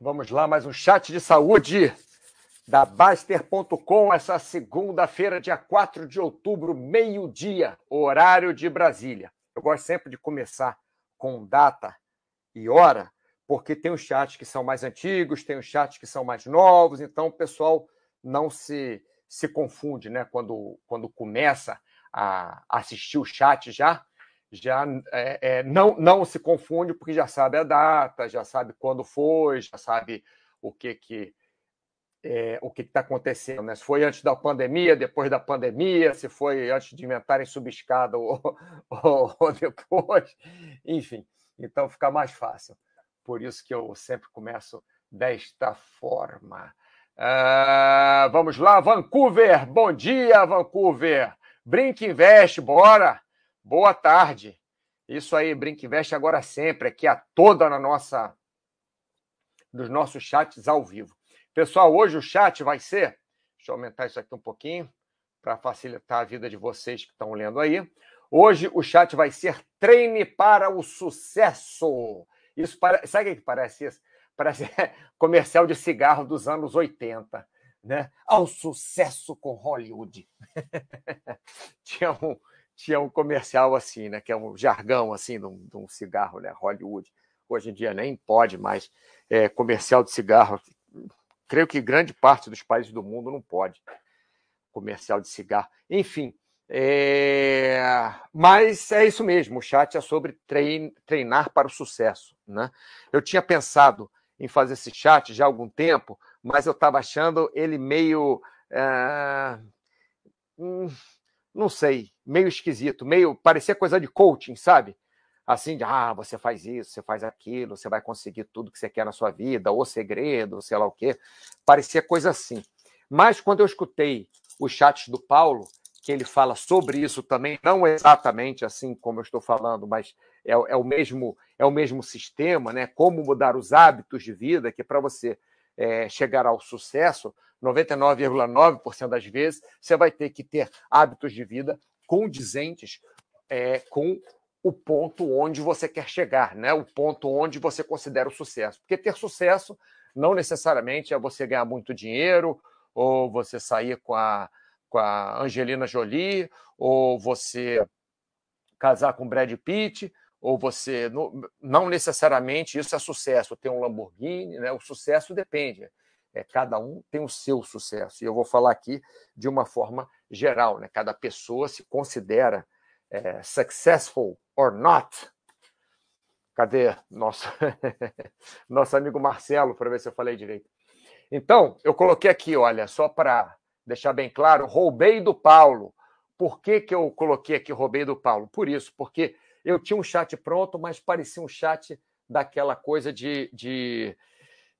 Vamos lá, mais um chat de saúde da Baster.com, essa segunda-feira, dia 4 de outubro, meio-dia, horário de Brasília. Eu gosto sempre de começar com data e hora, porque tem os chats que são mais antigos, tem os chats que são mais novos, então o pessoal não se, se confunde né? quando, quando começa a assistir o chat já já é, é, não, não se confunde, porque já sabe a data, já sabe quando foi, já sabe o que que é, o que está acontecendo, né? Se foi antes da pandemia, depois da pandemia, se foi antes de inventarem subescada ou, ou, ou depois, enfim. Então fica mais fácil. Por isso que eu sempre começo desta forma. Uh, vamos lá, Vancouver. Bom dia, Vancouver. Brinque Invest, bora. Boa tarde. Isso aí, Brinque Invest agora sempre, aqui a toda na nossa dos nossos chats ao vivo. Pessoal, hoje o chat vai ser, deixa eu aumentar isso aqui um pouquinho para facilitar a vida de vocês que estão lendo aí. Hoje o chat vai ser treine para o sucesso. Isso para... sabe o que parece isso? Parece comercial de cigarro dos anos 80, né? Ao sucesso com Hollywood. Tinha um tinha um comercial assim, né? Que é um jargão assim de um, de um cigarro, né? Hollywood. Hoje em dia nem pode mais é, comercial de cigarro. Creio que grande parte dos países do mundo não pode comercial de cigarro. Enfim, é... mas é isso mesmo. O chat é sobre trein... treinar para o sucesso, né? Eu tinha pensado em fazer esse chat já há algum tempo, mas eu estava achando ele meio é... hum não sei, meio esquisito, meio parecia coisa de coaching, sabe? Assim, de, ah, você faz isso, você faz aquilo, você vai conseguir tudo que você quer na sua vida, ou segredo, sei lá o quê. Parecia coisa assim. Mas quando eu escutei os chats do Paulo, que ele fala sobre isso também, não exatamente assim como eu estou falando, mas é, é o mesmo é o mesmo sistema, né? Como mudar os hábitos de vida, que para você é, chegar ao sucesso, 99,9% das vezes, você vai ter que ter hábitos de vida condizentes é, com o ponto onde você quer chegar, né? o ponto onde você considera o sucesso. Porque ter sucesso não necessariamente é você ganhar muito dinheiro, ou você sair com a, com a Angelina Jolie, ou você casar com Brad Pitt, ou você. Não necessariamente isso é sucesso, ter um Lamborghini, né? o sucesso depende. É, cada um tem o seu sucesso. E eu vou falar aqui de uma forma geral. Né? Cada pessoa se considera é, successful or not. Cadê nosso, nosso amigo Marcelo, para ver se eu falei direito? Então, eu coloquei aqui, olha, só para deixar bem claro, roubei do Paulo. Por que, que eu coloquei aqui roubei do Paulo? Por isso, porque eu tinha um chat pronto, mas parecia um chat daquela coisa de, de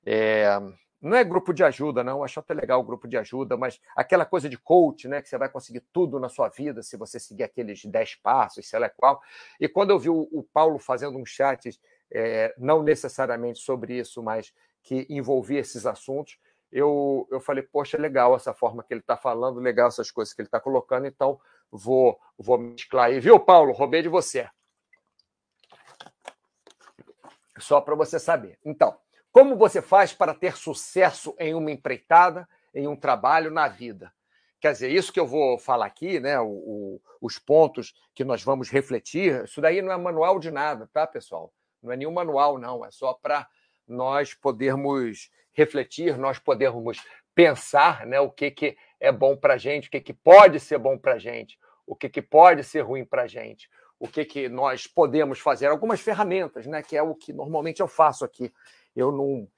é, não é grupo de ajuda, não. Acho até legal o grupo de ajuda, mas aquela coisa de coach, né? Que você vai conseguir tudo na sua vida se você seguir aqueles 10 passos, sei lá qual. E quando eu vi o, o Paulo fazendo um chat, é, não necessariamente sobre isso, mas que envolvia esses assuntos, eu, eu falei, poxa, legal essa forma que ele está falando, legal essas coisas que ele está colocando, então vou, vou mesclar aí. Viu, Paulo? Roubei de você. Só para você saber. Então, como você faz para ter sucesso em uma empreitada, em um trabalho, na vida? Quer dizer, isso que eu vou falar aqui, né? O, o, os pontos que nós vamos refletir, isso daí não é manual de nada, tá, pessoal? Não é nenhum manual, não. É só para nós podermos refletir, nós podermos pensar né, o que, que é bom para a gente, o que, que pode ser bom para a gente, o que, que pode ser ruim para a gente, o que, que nós podemos fazer, algumas ferramentas, né, que é o que normalmente eu faço aqui eu não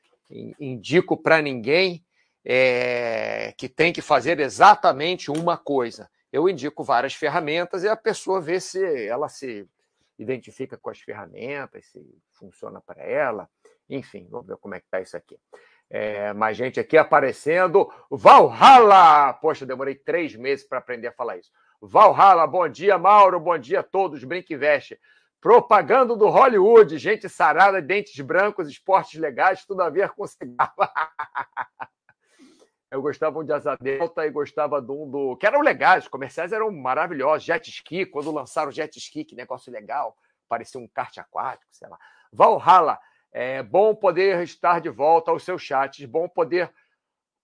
indico para ninguém é, que tem que fazer exatamente uma coisa. Eu indico várias ferramentas e a pessoa vê se ela se identifica com as ferramentas, se funciona para ela. Enfim, vamos ver como é que está isso aqui. É, mais gente aqui aparecendo. Valhalla! Poxa, demorei três meses para aprender a falar isso. Valhalla, bom dia, Mauro, bom dia a todos. Brinque e veste. Propaganda do Hollywood, gente sarada, dentes brancos, esportes legais, tudo a ver com cigarro. Eu gostava de Asa Delta e gostava de um do. que eram legais, os comerciais eram maravilhosos. Jet ski, quando lançaram jet ski, que negócio legal. Parecia um kart aquático, sei lá. Valhalla, É bom poder estar de volta aos seus chats, bom poder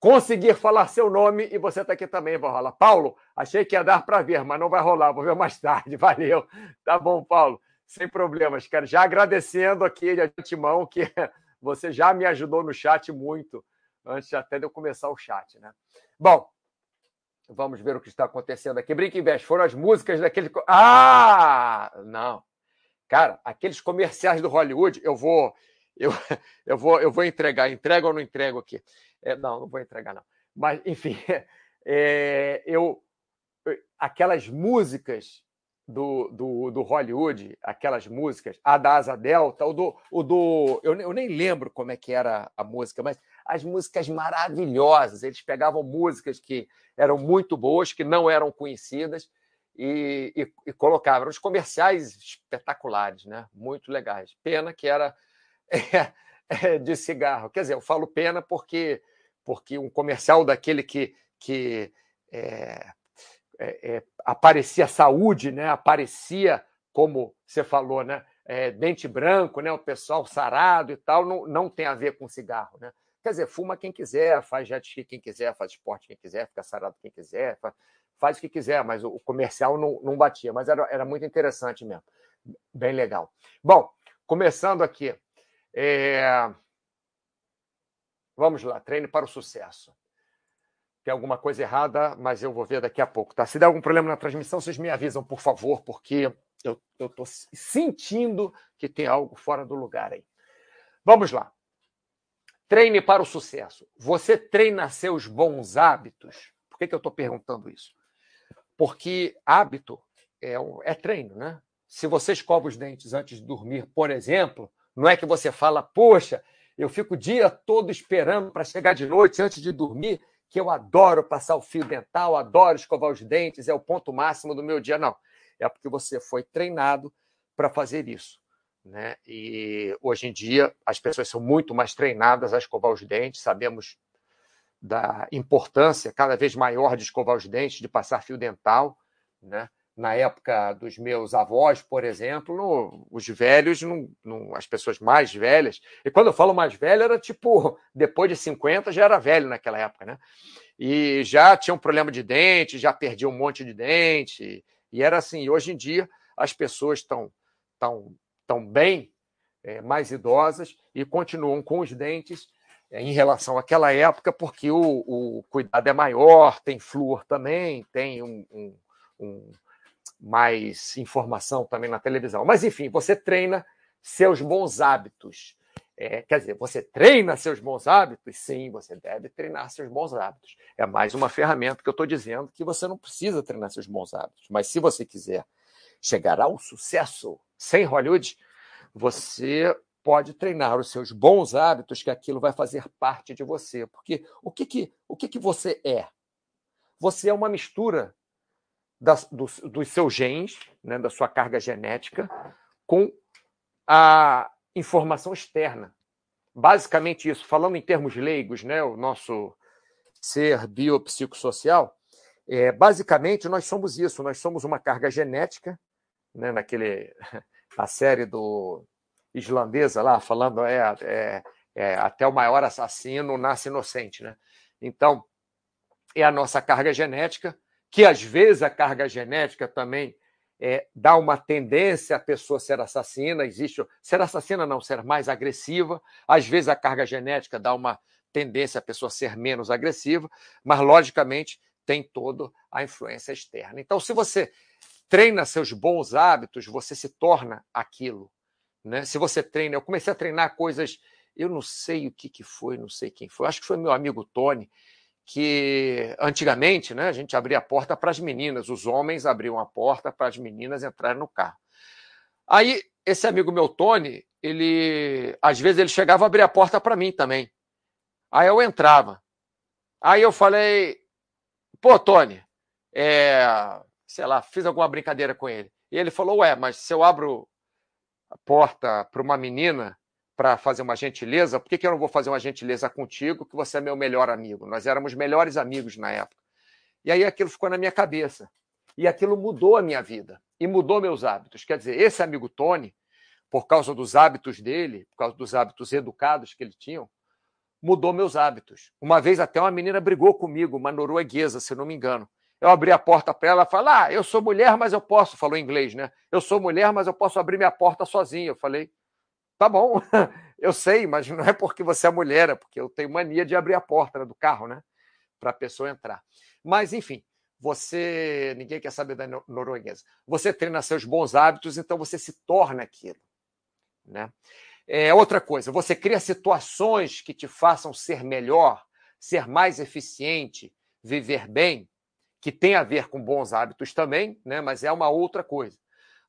conseguir falar seu nome e você está aqui também, rolar. Paulo, achei que ia dar para ver, mas não vai rolar, vou ver mais tarde. Valeu. Tá bom, Paulo. Sem problemas, cara. Já agradecendo aqui de antemão que você já me ajudou no chat muito, antes até de eu começar o chat, né? Bom, vamos ver o que está acontecendo aqui. Brinque Invest, foram as músicas daquele. Ah! Não. Cara, aqueles comerciais do Hollywood, eu vou. Eu, eu, vou, eu vou entregar. Entrego ou não entrego aqui? É, não, não vou entregar, não. Mas, enfim, é, eu, aquelas músicas do, do, do, Hollywood, aquelas músicas, a da Asa Delta, do. O do eu, eu nem lembro como é que era a música, mas as músicas maravilhosas. Eles pegavam músicas que eram muito boas, que não eram conhecidas, e, e, e colocavam. Os comerciais espetaculares, né? muito legais. Pena que era é, é, de cigarro. Quer dizer, eu falo pena porque, porque um comercial daquele que. que é, é, é, aparecia saúde, né? aparecia, como você falou, né? É, dente branco, né? o pessoal sarado e tal, não, não tem a ver com cigarro. Né? Quer dizer, fuma quem quiser, faz jet ski quem quiser, faz esporte quem quiser, fica sarado quem quiser, faz, faz o que quiser, mas o, comercial não, não batia. Mas era, era muito interessante mesmo. Bem legal. Bom, começando aqui. É... Vamos lá, treine para o sucesso tem alguma coisa errada, mas eu vou ver daqui a pouco, tá? Se der algum problema na transmissão, vocês me avisam, por favor, porque eu estou sentindo que tem algo fora do lugar aí. Vamos lá. Treine para o sucesso. Você treina seus bons hábitos? Por que, que eu estou perguntando isso? Porque hábito é, é treino, né? Se você escova os dentes antes de dormir, por exemplo, não é que você fala, poxa, eu fico o dia todo esperando para chegar de noite antes de dormir que eu adoro passar o fio dental, adoro escovar os dentes, é o ponto máximo do meu dia. Não. É porque você foi treinado para fazer isso. Né? E hoje em dia as pessoas são muito mais treinadas a escovar os dentes, sabemos da importância cada vez maior de escovar os dentes, de passar fio dental, né? Na época dos meus avós, por exemplo, os velhos, não, não, as pessoas mais velhas, e quando eu falo mais velho, era tipo, depois de 50 já era velho naquela época, né? E já tinha um problema de dente, já perdia um monte de dente, e era assim. Hoje em dia, as pessoas estão tão, tão bem, é, mais idosas, e continuam com os dentes é, em relação àquela época, porque o, o cuidado é maior, tem flúor também, tem um, um, um mais informação também na televisão. Mas, enfim, você treina seus bons hábitos. É, quer dizer, você treina seus bons hábitos? Sim, você deve treinar seus bons hábitos. É mais uma ferramenta que eu estou dizendo que você não precisa treinar seus bons hábitos. Mas se você quiser chegar ao sucesso sem Hollywood, você pode treinar os seus bons hábitos, que aquilo vai fazer parte de você. Porque o que, que, o que, que você é? Você é uma mistura dos, dos seus genes, né, da sua carga genética, com a informação externa. Basicamente isso, falando em termos leigos, né, o nosso ser biopsicossocial, é, basicamente nós somos isso, nós somos uma carga genética, né, naquele a série do islandesa lá falando é, é, é, até o maior assassino nasce inocente, né? Então é a nossa carga genética que às vezes a carga genética também é, dá uma tendência a pessoa ser assassina, existe ser assassina não, ser mais agressiva, às vezes a carga genética dá uma tendência a pessoa ser menos agressiva, mas logicamente tem toda a influência externa. Então, se você treina seus bons hábitos, você se torna aquilo. Né? Se você treina, eu comecei a treinar coisas, eu não sei o que, que foi, não sei quem foi, acho que foi meu amigo Tony, que antigamente né, a gente abria a porta para as meninas, os homens abriam a porta para as meninas entrarem no carro. Aí, esse amigo meu, Tony, ele às vezes ele chegava a abrir a porta para mim também. Aí eu entrava. Aí eu falei, pô, Tony, é, sei lá, fiz alguma brincadeira com ele. E ele falou, ué, mas se eu abro a porta para uma menina, para fazer uma gentileza, por que, que eu não vou fazer uma gentileza contigo, que você é meu melhor amigo? Nós éramos melhores amigos na época. E aí aquilo ficou na minha cabeça. E aquilo mudou a minha vida e mudou meus hábitos. Quer dizer, esse amigo Tony por causa dos hábitos dele, por causa dos hábitos educados que ele tinha, mudou meus hábitos. Uma vez até uma menina brigou comigo, uma norueguesa, se não me engano. Eu abri a porta para ela e falei: Ah, eu sou mulher, mas eu posso. Falou em inglês, né? Eu sou mulher, mas eu posso abrir minha porta sozinho. Eu falei: Tá bom, eu sei, mas não é porque você é mulher, é porque eu tenho mania de abrir a porta né, do carro, né? Para a pessoa entrar. Mas, enfim, você. Ninguém quer saber da norueguesa. Você treina seus bons hábitos, então você se torna aquilo. Né? É, outra coisa, você cria situações que te façam ser melhor, ser mais eficiente, viver bem, que tem a ver com bons hábitos também, né? mas é uma outra coisa.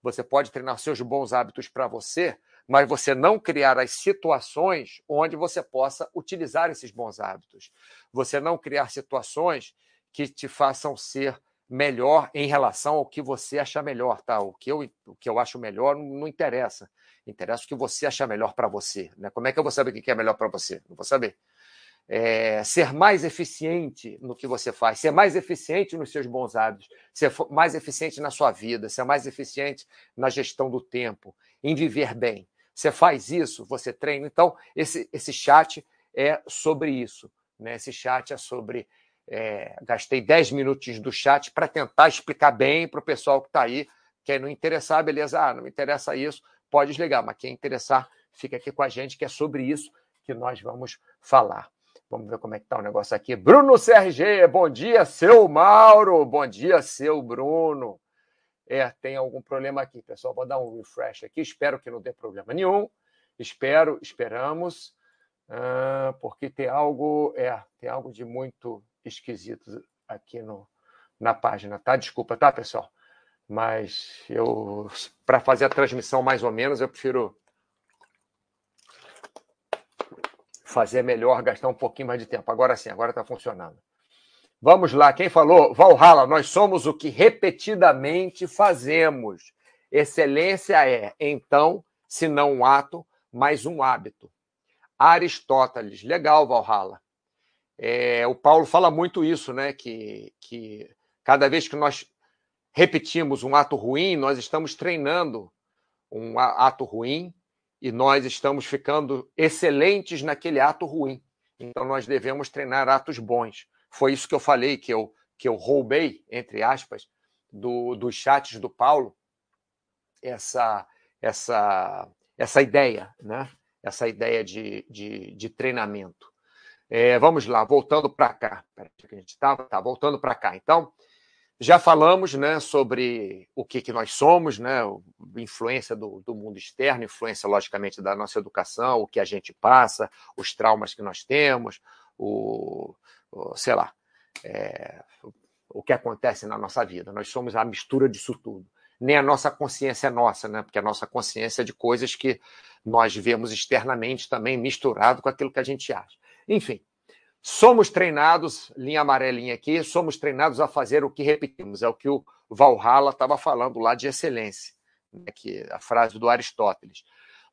Você pode treinar seus bons hábitos para você, mas você não criar as situações onde você possa utilizar esses bons hábitos. Você não criar situações que te façam ser melhor em relação ao que você acha melhor, tá? O que eu, o que eu acho melhor não, não interessa. Interessa o que você acha melhor para você. Né? Como é que eu vou saber o que é melhor para você? Não vou saber. É, ser mais eficiente no que você faz, ser mais eficiente nos seus bons hábitos, ser mais eficiente na sua vida, ser mais eficiente na gestão do tempo, em viver bem. Você faz isso, você treina. Então, esse, esse chat é sobre isso. Né? Esse chat é sobre é, gastei 10 minutos do chat para tentar explicar bem para o pessoal que está aí. Quem não interessar, beleza, ah, não me interessa isso, pode desligar, mas quem interessar, fica aqui com a gente, que é sobre isso que nós vamos falar. Vamos ver como é que está o negócio aqui. Bruno CRG, bom dia, seu Mauro. Bom dia, seu Bruno. É, tem algum problema aqui, pessoal. Vou dar um refresh aqui. Espero que não dê problema nenhum. Espero, esperamos. Ah, porque tem algo, é, tem algo de muito esquisito aqui no, na página, tá? Desculpa, tá, pessoal? Mas eu, para fazer a transmissão mais ou menos, eu prefiro fazer melhor, gastar um pouquinho mais de tempo. Agora sim, agora está funcionando. Vamos lá, quem falou? Valhalla, nós somos o que repetidamente fazemos. Excelência é, então, se não um ato, mas um hábito. Aristóteles, legal, Valhalla. É, o Paulo fala muito isso, né? Que, que cada vez que nós repetimos um ato ruim, nós estamos treinando um ato ruim e nós estamos ficando excelentes naquele ato ruim. Então nós devemos treinar atos bons. Foi isso que eu falei, que eu, que eu roubei, entre aspas, do, dos chats do Paulo, essa, essa, essa ideia, né? essa ideia de, de, de treinamento. É, vamos lá, voltando para cá. Peraí, que a gente estava, tá, voltando para cá. Então, já falamos né, sobre o que, que nós somos, né, influência do, do, mundo externo, influência, logicamente, da nossa educação, o que a gente passa, os traumas que nós temos, o, sei lá, é, o que acontece na nossa vida. Nós somos a mistura disso tudo. Nem a nossa consciência é nossa, né? porque a nossa consciência é de coisas que nós vemos externamente também misturado com aquilo que a gente acha. Enfim, somos treinados, linha amarelinha aqui, somos treinados a fazer o que repetimos. É o que o Valhalla estava falando lá de excelência, né, que a frase do Aristóteles.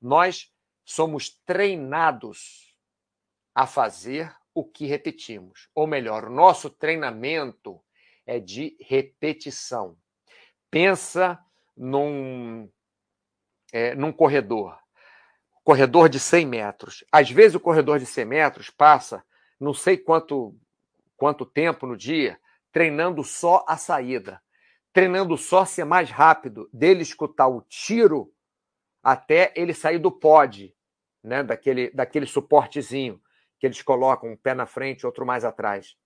Nós somos treinados a fazer o que repetimos. Ou melhor, o nosso treinamento é de repetição. Pensa num, é, num corredor corredor de 100 metros. Às vezes o corredor de 100 metros passa não sei quanto, quanto tempo no dia treinando só a saída, treinando só ser mais rápido, dele escutar o tiro até ele sair do pod, né, daquele, daquele suportezinho que eles colocam um pé na frente, outro mais atrás.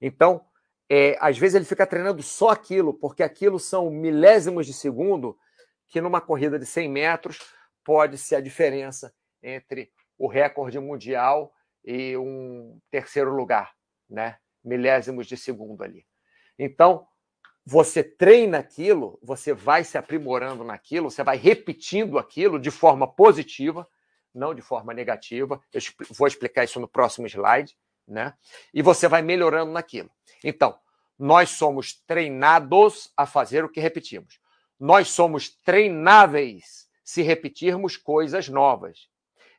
Então, é, às vezes ele fica treinando só aquilo, porque aquilo são milésimos de segundo que numa corrida de 100 metros pode ser a diferença entre o recorde mundial e um terceiro lugar, né? Milésimos de segundo ali. Então, você treina aquilo, você vai se aprimorando naquilo, você vai repetindo aquilo de forma positiva, não de forma negativa. Eu vou explicar isso no próximo slide, né? E você vai melhorando naquilo. Então, nós somos treinados a fazer o que repetimos. Nós somos treináveis se repetirmos coisas novas.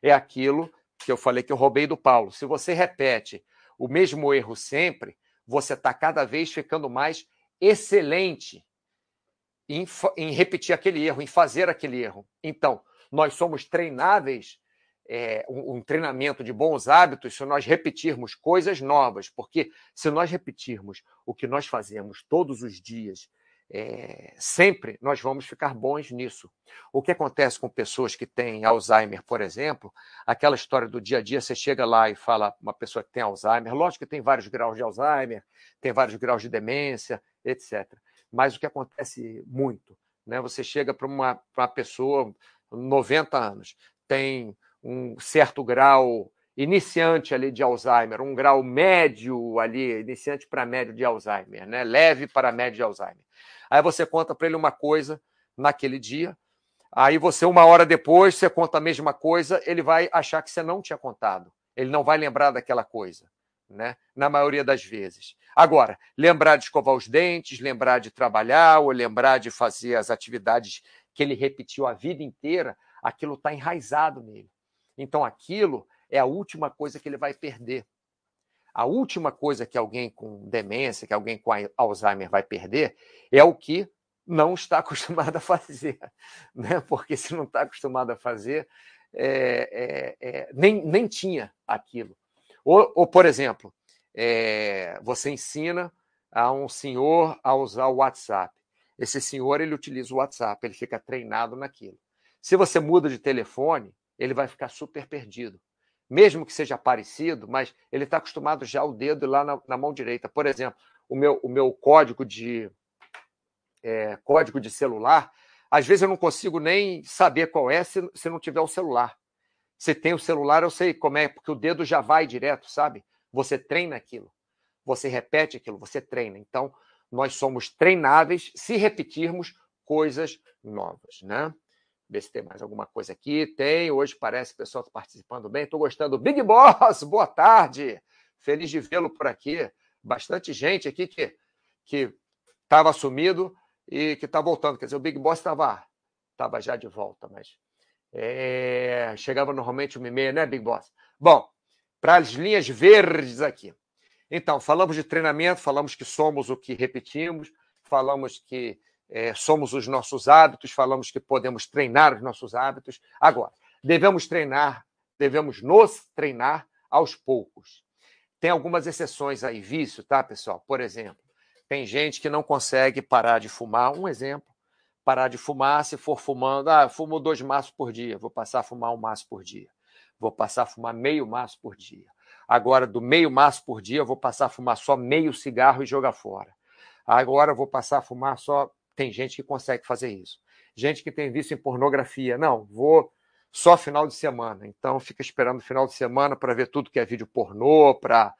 É aquilo que eu falei que eu roubei do Paulo. Se você repete o mesmo erro sempre, você está cada vez ficando mais excelente em, em, repetir aquele erro, em fazer aquele erro. Então, nós somos treináveis, é, um, um treinamento de bons hábitos, se nós repetirmos coisas novas, porque se nós repetirmos o que nós fazemos todos os dias, é, sempre nós vamos ficar bons nisso. O que acontece com pessoas que têm Alzheimer, por exemplo, aquela história do dia a dia, você chega lá e fala uma pessoa que tem Alzheimer, lógico que tem vários graus de Alzheimer, tem vários graus de demência, etc. Mas o que acontece muito, né? Você chega para uma, uma pessoa, 90 anos, tem um certo grau iniciante ali de Alzheimer, um grau médio ali, iniciante para médio de Alzheimer, né? leve para médio de Alzheimer. Aí você conta para ele uma coisa naquele dia, aí você, uma hora depois, você conta a mesma coisa, ele vai achar que você não tinha contado. Ele não vai lembrar daquela coisa, né? na maioria das vezes. Agora, lembrar de escovar os dentes, lembrar de trabalhar, ou lembrar de fazer as atividades que ele repetiu a vida inteira, aquilo está enraizado nele. Então, aquilo é a última coisa que ele vai perder. A última coisa que alguém com demência, que alguém com Alzheimer vai perder, é o que não está acostumado a fazer. Né? Porque se não está acostumado a fazer, é, é, é, nem, nem tinha aquilo. Ou, ou por exemplo, é, você ensina a um senhor a usar o WhatsApp. Esse senhor ele utiliza o WhatsApp, ele fica treinado naquilo. Se você muda de telefone, ele vai ficar super perdido mesmo que seja parecido, mas ele está acostumado já o dedo lá na, na, mão direita. Por exemplo, o meu, o meu código de é, código de celular, às vezes eu não consigo nem saber qual é se, se não tiver o celular. Se tem o celular, eu sei como é, porque o dedo já vai direto, sabe? Você treina aquilo, você repete aquilo, você treina. Então, nós somos treináveis se repetirmos coisas novas, né? Ver se tem mais alguma coisa aqui. Tem, hoje parece o pessoal está participando bem. Estou gostando. Big Boss, boa tarde. Feliz de vê-lo por aqui. Bastante gente aqui que que estava sumido e que está voltando. Quer dizer, o Big Boss estava tava já de volta, mas é, chegava normalmente uma e meia, né, Big Boss? Bom, para as linhas verdes aqui. Então, falamos de treinamento, falamos que somos o que repetimos, falamos que é, somos os nossos hábitos, falamos que podemos treinar os nossos hábitos. Agora, devemos treinar, devemos nos treinar aos poucos. Tem algumas exceções aí, vício, tá, pessoal? Por exemplo, tem gente que não consegue parar de fumar. Um exemplo, parar de fumar, se for fumando, ah, fumo dois maços por dia, vou passar a fumar um maço por dia. Vou passar a fumar meio maço por dia. Agora, do meio maço por dia, eu vou passar a fumar só meio cigarro e jogar fora. Agora, eu vou passar a fumar só tem gente que consegue fazer isso. Gente que tem vício em pornografia. Não, vou só final de semana. Então fica esperando final de semana para ver tudo que é vídeo pornô, para,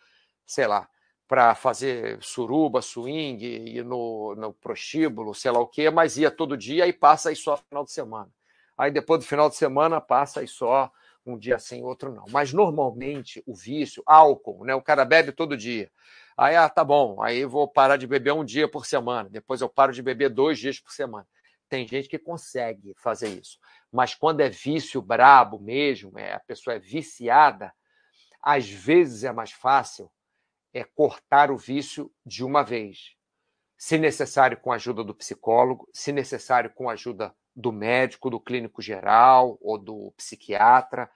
sei lá, para fazer suruba, swing, e no, no prostíbulo, sei lá o quê, mas ia todo dia e passa aí só final de semana. Aí depois do final de semana passa aí só um dia sim, outro não. Mas normalmente o vício, álcool, né? O cara bebe todo dia. Aí, ah, tá bom, aí vou parar de beber um dia por semana, depois eu paro de beber dois dias por semana. Tem gente que consegue fazer isso. Mas quando é vício brabo mesmo, é, a pessoa é viciada, às vezes é mais fácil é cortar o vício de uma vez. Se necessário, com a ajuda do psicólogo, se necessário, com a ajuda do médico, do clínico geral ou do psiquiatra,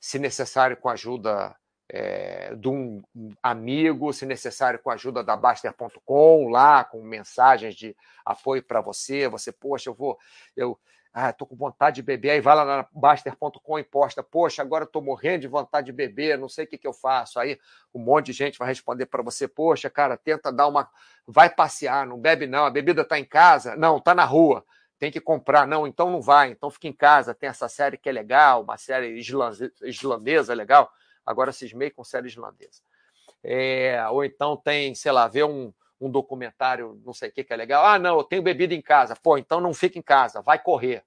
se necessário, com a ajuda é, de um amigo, se necessário, com a ajuda da Baster.com, lá com mensagens de apoio para você. Você, poxa, eu vou, eu ah, tô com vontade de beber, aí vai lá na Baster.com e posta, poxa, agora estou morrendo de vontade de beber, não sei o que, que eu faço. Aí um monte de gente vai responder para você, poxa, cara, tenta dar uma. Vai passear, não bebe, não, a bebida está em casa, não, está na rua. Tem que comprar, não, então não vai, então fica em casa. Tem essa série que é legal, uma série islandesa legal Agora cismei com série islandesa. É, ou então tem, sei lá, ver um, um documentário, não sei o que, que é legal. Ah, não, eu tenho bebida em casa. Pô, então não fica em casa, vai correr.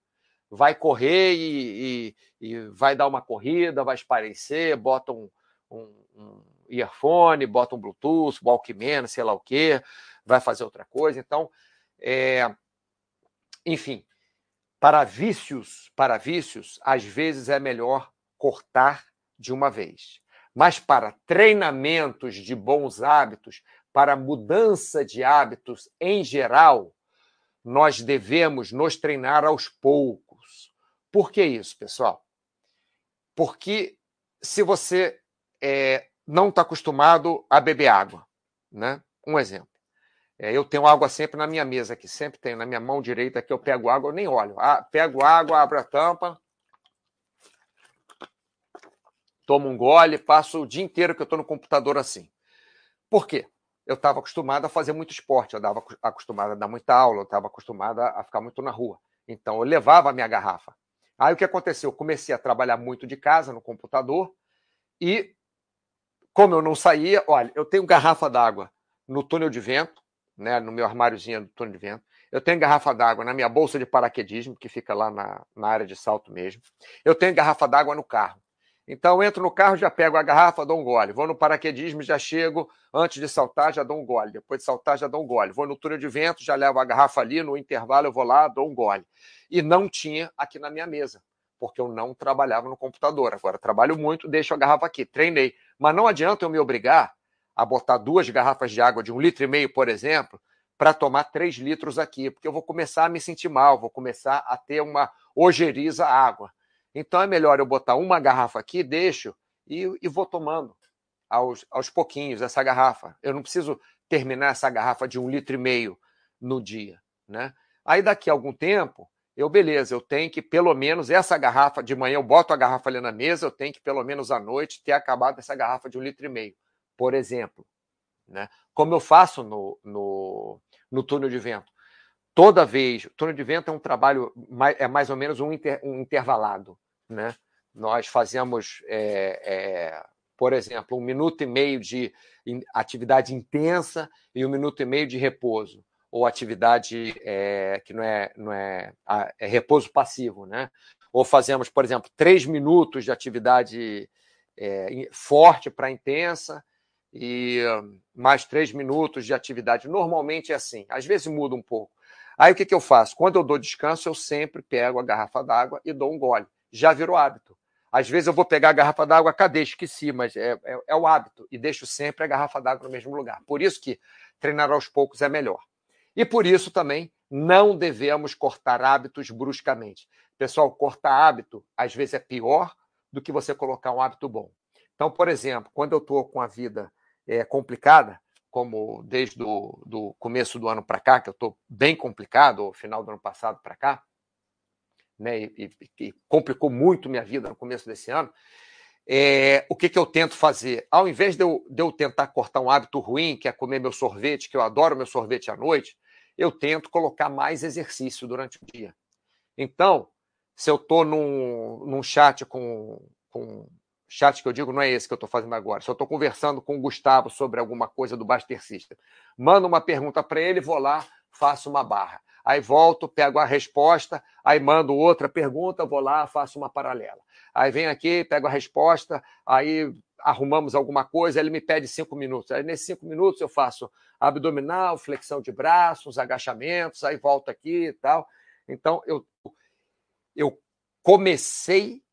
Vai correr e, e, e vai dar uma corrida, vai esparecer, bota um, um, um earphone, bota um Bluetooth, Walkman, sei lá o que, vai fazer outra coisa. Então, é, enfim, para vícios, para vícios, às vezes é melhor cortar de uma vez. Mas para treinamentos de bons hábitos, para mudança de hábitos em geral, nós devemos nos treinar aos poucos, Por que isso, pessoal? Porque se você é, não está acostumado a beber água, né? Um exemplo. É, eu tenho água sempre na minha mesa aqui, sempre tenho na minha mão direita que eu pego água, eu nem olho. Ah, pego água, abro a tampa, tomo um gole, passo o dia inteiro que eu estou no computador assim. Por quê? Eu estava acostumado a fazer muito esporte, eu estava acostumado a dar muita aula, eu estava acostumado a ficar muito na rua. Então eu levava a minha garrafa. Aí o que aconteceu? Eu comecei a trabalhar muito de casa no computador e, como eu não saía, olha, eu tenho garrafa d'água no túnel de vento, né, no meu armáriozinho do túnel de vento. Eu tenho garrafa d'água na minha bolsa de paraquedismo, que fica lá na, na área de salto mesmo. Eu tenho garrafa d'água no carro. Então, entro no carro, já pego a garrafa, dou um gole. Vou no paraquedismo, já chego. Antes de saltar, já dou um gole. Depois de saltar, já dou um gole. Vou no túnel de vento, já levo a garrafa ali. No intervalo, eu vou lá, dou um gole. E não tinha aqui na minha mesa, porque eu não trabalhava no computador. Agora, trabalho muito, deixo a garrafa aqui. Treinei. Mas não adianta eu me obrigar a botar duas garrafas de água de um litro e meio, por exemplo, para tomar três litros aqui, porque eu vou começar a me sentir mal, vou começar a ter uma ojeriza água. Então é melhor eu botar uma garrafa aqui, deixo e, e vou tomando aos, aos pouquinhos essa garrafa. Eu não preciso terminar essa garrafa de um litro e meio no dia, né? Aí daqui a algum tempo, eu, beleza, eu tenho que pelo menos essa garrafa de manhã, eu boto a garrafa ali na mesa, eu tenho que pelo menos à noite ter acabado essa garrafa de um litro e meio, por exemplo. Né? Como eu faço no, no, no túnel de vento. Toda vez, o túnel de vento é um trabalho, é mais ou menos um, inter, um intervalado. Né? Nós fazemos, é, é, por exemplo, um minuto e meio de atividade intensa e um minuto e meio de repouso, ou atividade é, que não é, não é, é repouso passivo. Né? Ou fazemos, por exemplo, três minutos de atividade é, forte para intensa e mais três minutos de atividade. Normalmente é assim, às vezes muda um pouco. Aí o que, que eu faço? Quando eu dou descanso, eu sempre pego a garrafa d'água e dou um gole já virou hábito. Às vezes eu vou pegar a garrafa d'água, cadê? Esqueci, mas é, é, é o hábito. E deixo sempre a garrafa d'água no mesmo lugar. Por isso que treinar aos poucos é melhor. E por isso também não devemos cortar hábitos bruscamente. Pessoal, cortar hábito às vezes é pior do que você colocar um hábito bom. Então, por exemplo, quando eu estou com a vida é, complicada, como desde o do começo do ano para cá, que eu estou bem complicado, ou final do ano passado para cá, né, e, e, complicou muito minha vida no começo desse ano, é, o que, que eu tento fazer? Ao invés de eu, de eu tentar cortar um hábito ruim, que é comer meu sorvete, que eu adoro meu sorvete à noite, eu tento colocar mais exercício durante o dia. Então, se eu estou num, num chat com, com. Chat que eu digo não é esse que eu estou fazendo agora. Eu estou conversando com o Gustavo sobre alguma coisa do Baster System, mando uma pergunta para ele, vou lá, faço uma barra aí volto, pego a resposta, aí mando outra pergunta, vou lá, faço uma paralela. Aí vem aqui, pego a resposta, aí arrumamos alguma coisa, ele me pede cinco minutos. Aí, nesses cinco minutos, eu faço abdominal, flexão de braços, agachamentos, aí volto aqui e tal. Então, eu, eu comecei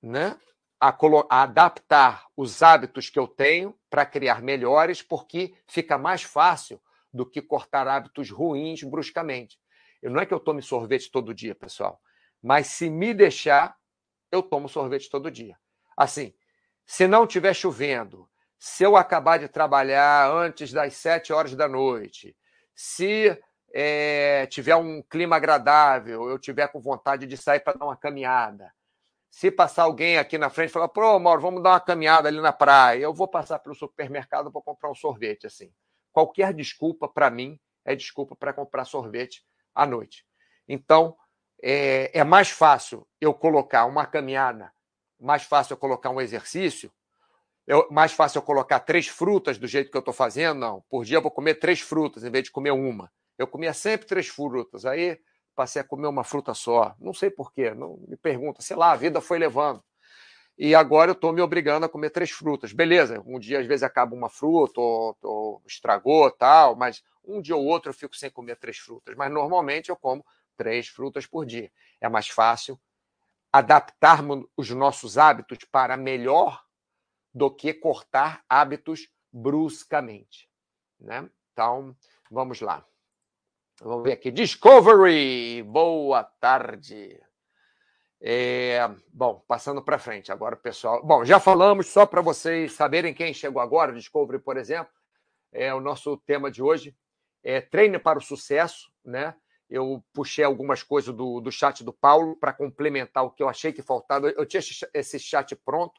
né, a, a adaptar os hábitos que eu tenho para criar melhores, porque fica mais fácil do que cortar hábitos ruins bruscamente. Eu, não é que eu tome sorvete todo dia, pessoal, mas se me deixar, eu tomo sorvete todo dia. Assim, se não estiver chovendo, se eu acabar de trabalhar antes das sete horas da noite, se é, tiver um clima agradável, eu tiver com vontade de sair para dar uma caminhada, se passar alguém aqui na frente e falar, pô, Mauro, vamos dar uma caminhada ali na praia, eu vou passar pelo supermercado para comprar um sorvete, assim. Qualquer desculpa, para mim, é desculpa para comprar sorvete à noite. Então, é, é mais fácil eu colocar uma caminhada, mais fácil eu colocar um exercício, mais fácil eu colocar três frutas do jeito que eu estou fazendo, não. Por dia eu vou comer três frutas em vez de comer uma. Eu comia sempre três frutas, aí passei a comer uma fruta só. Não sei porquê, não me pergunta, sei lá, a vida foi levando. E agora eu estou me obrigando a comer três frutas. Beleza, um dia às vezes acaba uma fruta, ou, ou estragou tal, mas um dia ou outro eu fico sem comer três frutas, mas normalmente eu como três frutas por dia. É mais fácil adaptarmos os nossos hábitos para melhor do que cortar hábitos bruscamente. Né? Então, vamos lá. Vamos ver aqui. Discovery! Boa tarde. É, bom, passando para frente agora, pessoal. Bom, já falamos, só para vocês saberem quem chegou agora, Discovery, por exemplo, é o nosso tema de hoje é treine para o sucesso, né? Eu puxei algumas coisas do, do chat do Paulo para complementar o que eu achei que faltava. Eu tinha esse chat pronto,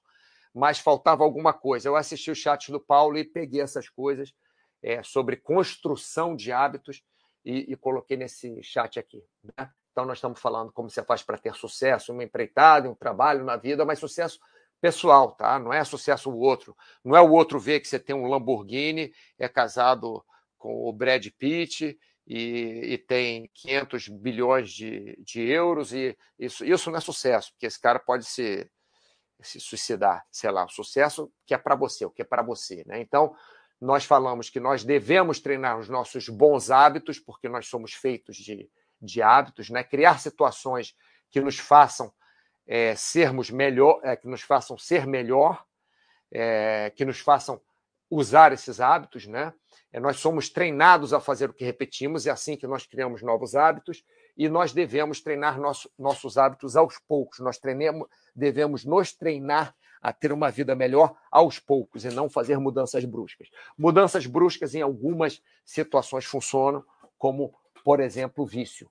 mas faltava alguma coisa. Eu assisti o chat do Paulo e peguei essas coisas é, sobre construção de hábitos e, e, coloquei nesse chat aqui. Né? Então, nós estamos falando como você faz para ter sucesso, uma empreitada, um trabalho na vida, mas sucesso pessoal, tá? Não é sucesso o outro. Não é o outro ver que você tem um Lamborghini, é casado com o Brad Pitt e, e tem 500 bilhões de, de euros e isso, isso não é sucesso, porque esse cara pode se, se suicidar, sei lá, o sucesso que é para você, o que é para você, né? Então, nós falamos que nós devemos treinar os nossos bons hábitos, porque nós somos feitos de, de hábitos, né? criar situações que nos façam é, sermos melhor, é, que nos façam ser melhor, é, que nos façam usar esses hábitos, né? É, nós somos treinados a fazer o que repetimos, é assim que nós criamos novos hábitos, e nós devemos treinar nosso, nossos hábitos aos poucos. Nós treinemos, devemos nos treinar a ter uma vida melhor aos poucos e não fazer mudanças bruscas. Mudanças bruscas em algumas situações funcionam, como, por exemplo, o vício.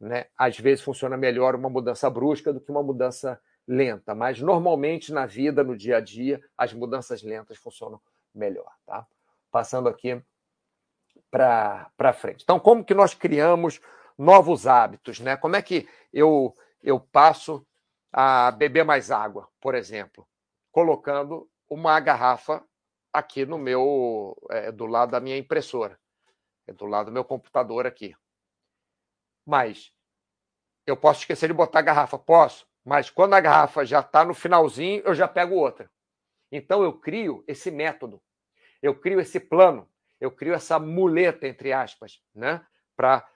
Né? Às vezes funciona melhor uma mudança brusca do que uma mudança lenta, mas normalmente na vida, no dia a dia, as mudanças lentas funcionam melhor. Tá? Passando aqui para frente. Então, como que nós criamos novos hábitos? Né? Como é que eu, eu passo a beber mais água, por exemplo? Colocando uma garrafa aqui no meu, é, do lado da minha impressora, é do lado do meu computador aqui. Mas eu posso esquecer de botar a garrafa, posso, mas quando a garrafa já está no finalzinho, eu já pego outra. Então eu crio esse método, eu crio esse plano, eu crio essa muleta, entre aspas, né? Para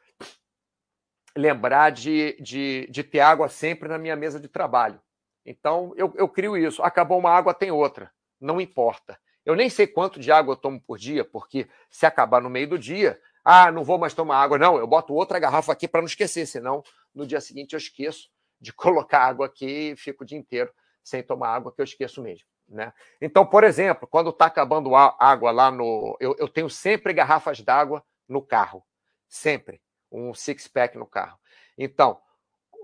lembrar de, de, de ter água sempre na minha mesa de trabalho. Então, eu, eu crio isso. Acabou uma água, tem outra. Não importa. Eu nem sei quanto de água eu tomo por dia, porque se acabar no meio do dia, ah, não vou mais tomar água. Não, eu boto outra garrafa aqui para não esquecer, senão no dia seguinte eu esqueço de colocar água aqui e fico o dia inteiro sem tomar água, que eu esqueço mesmo. Né? Então, por exemplo, quando está acabando a água lá no. Eu, eu tenho sempre garrafas d'água no carro. Sempre. Um six-pack no carro. Então,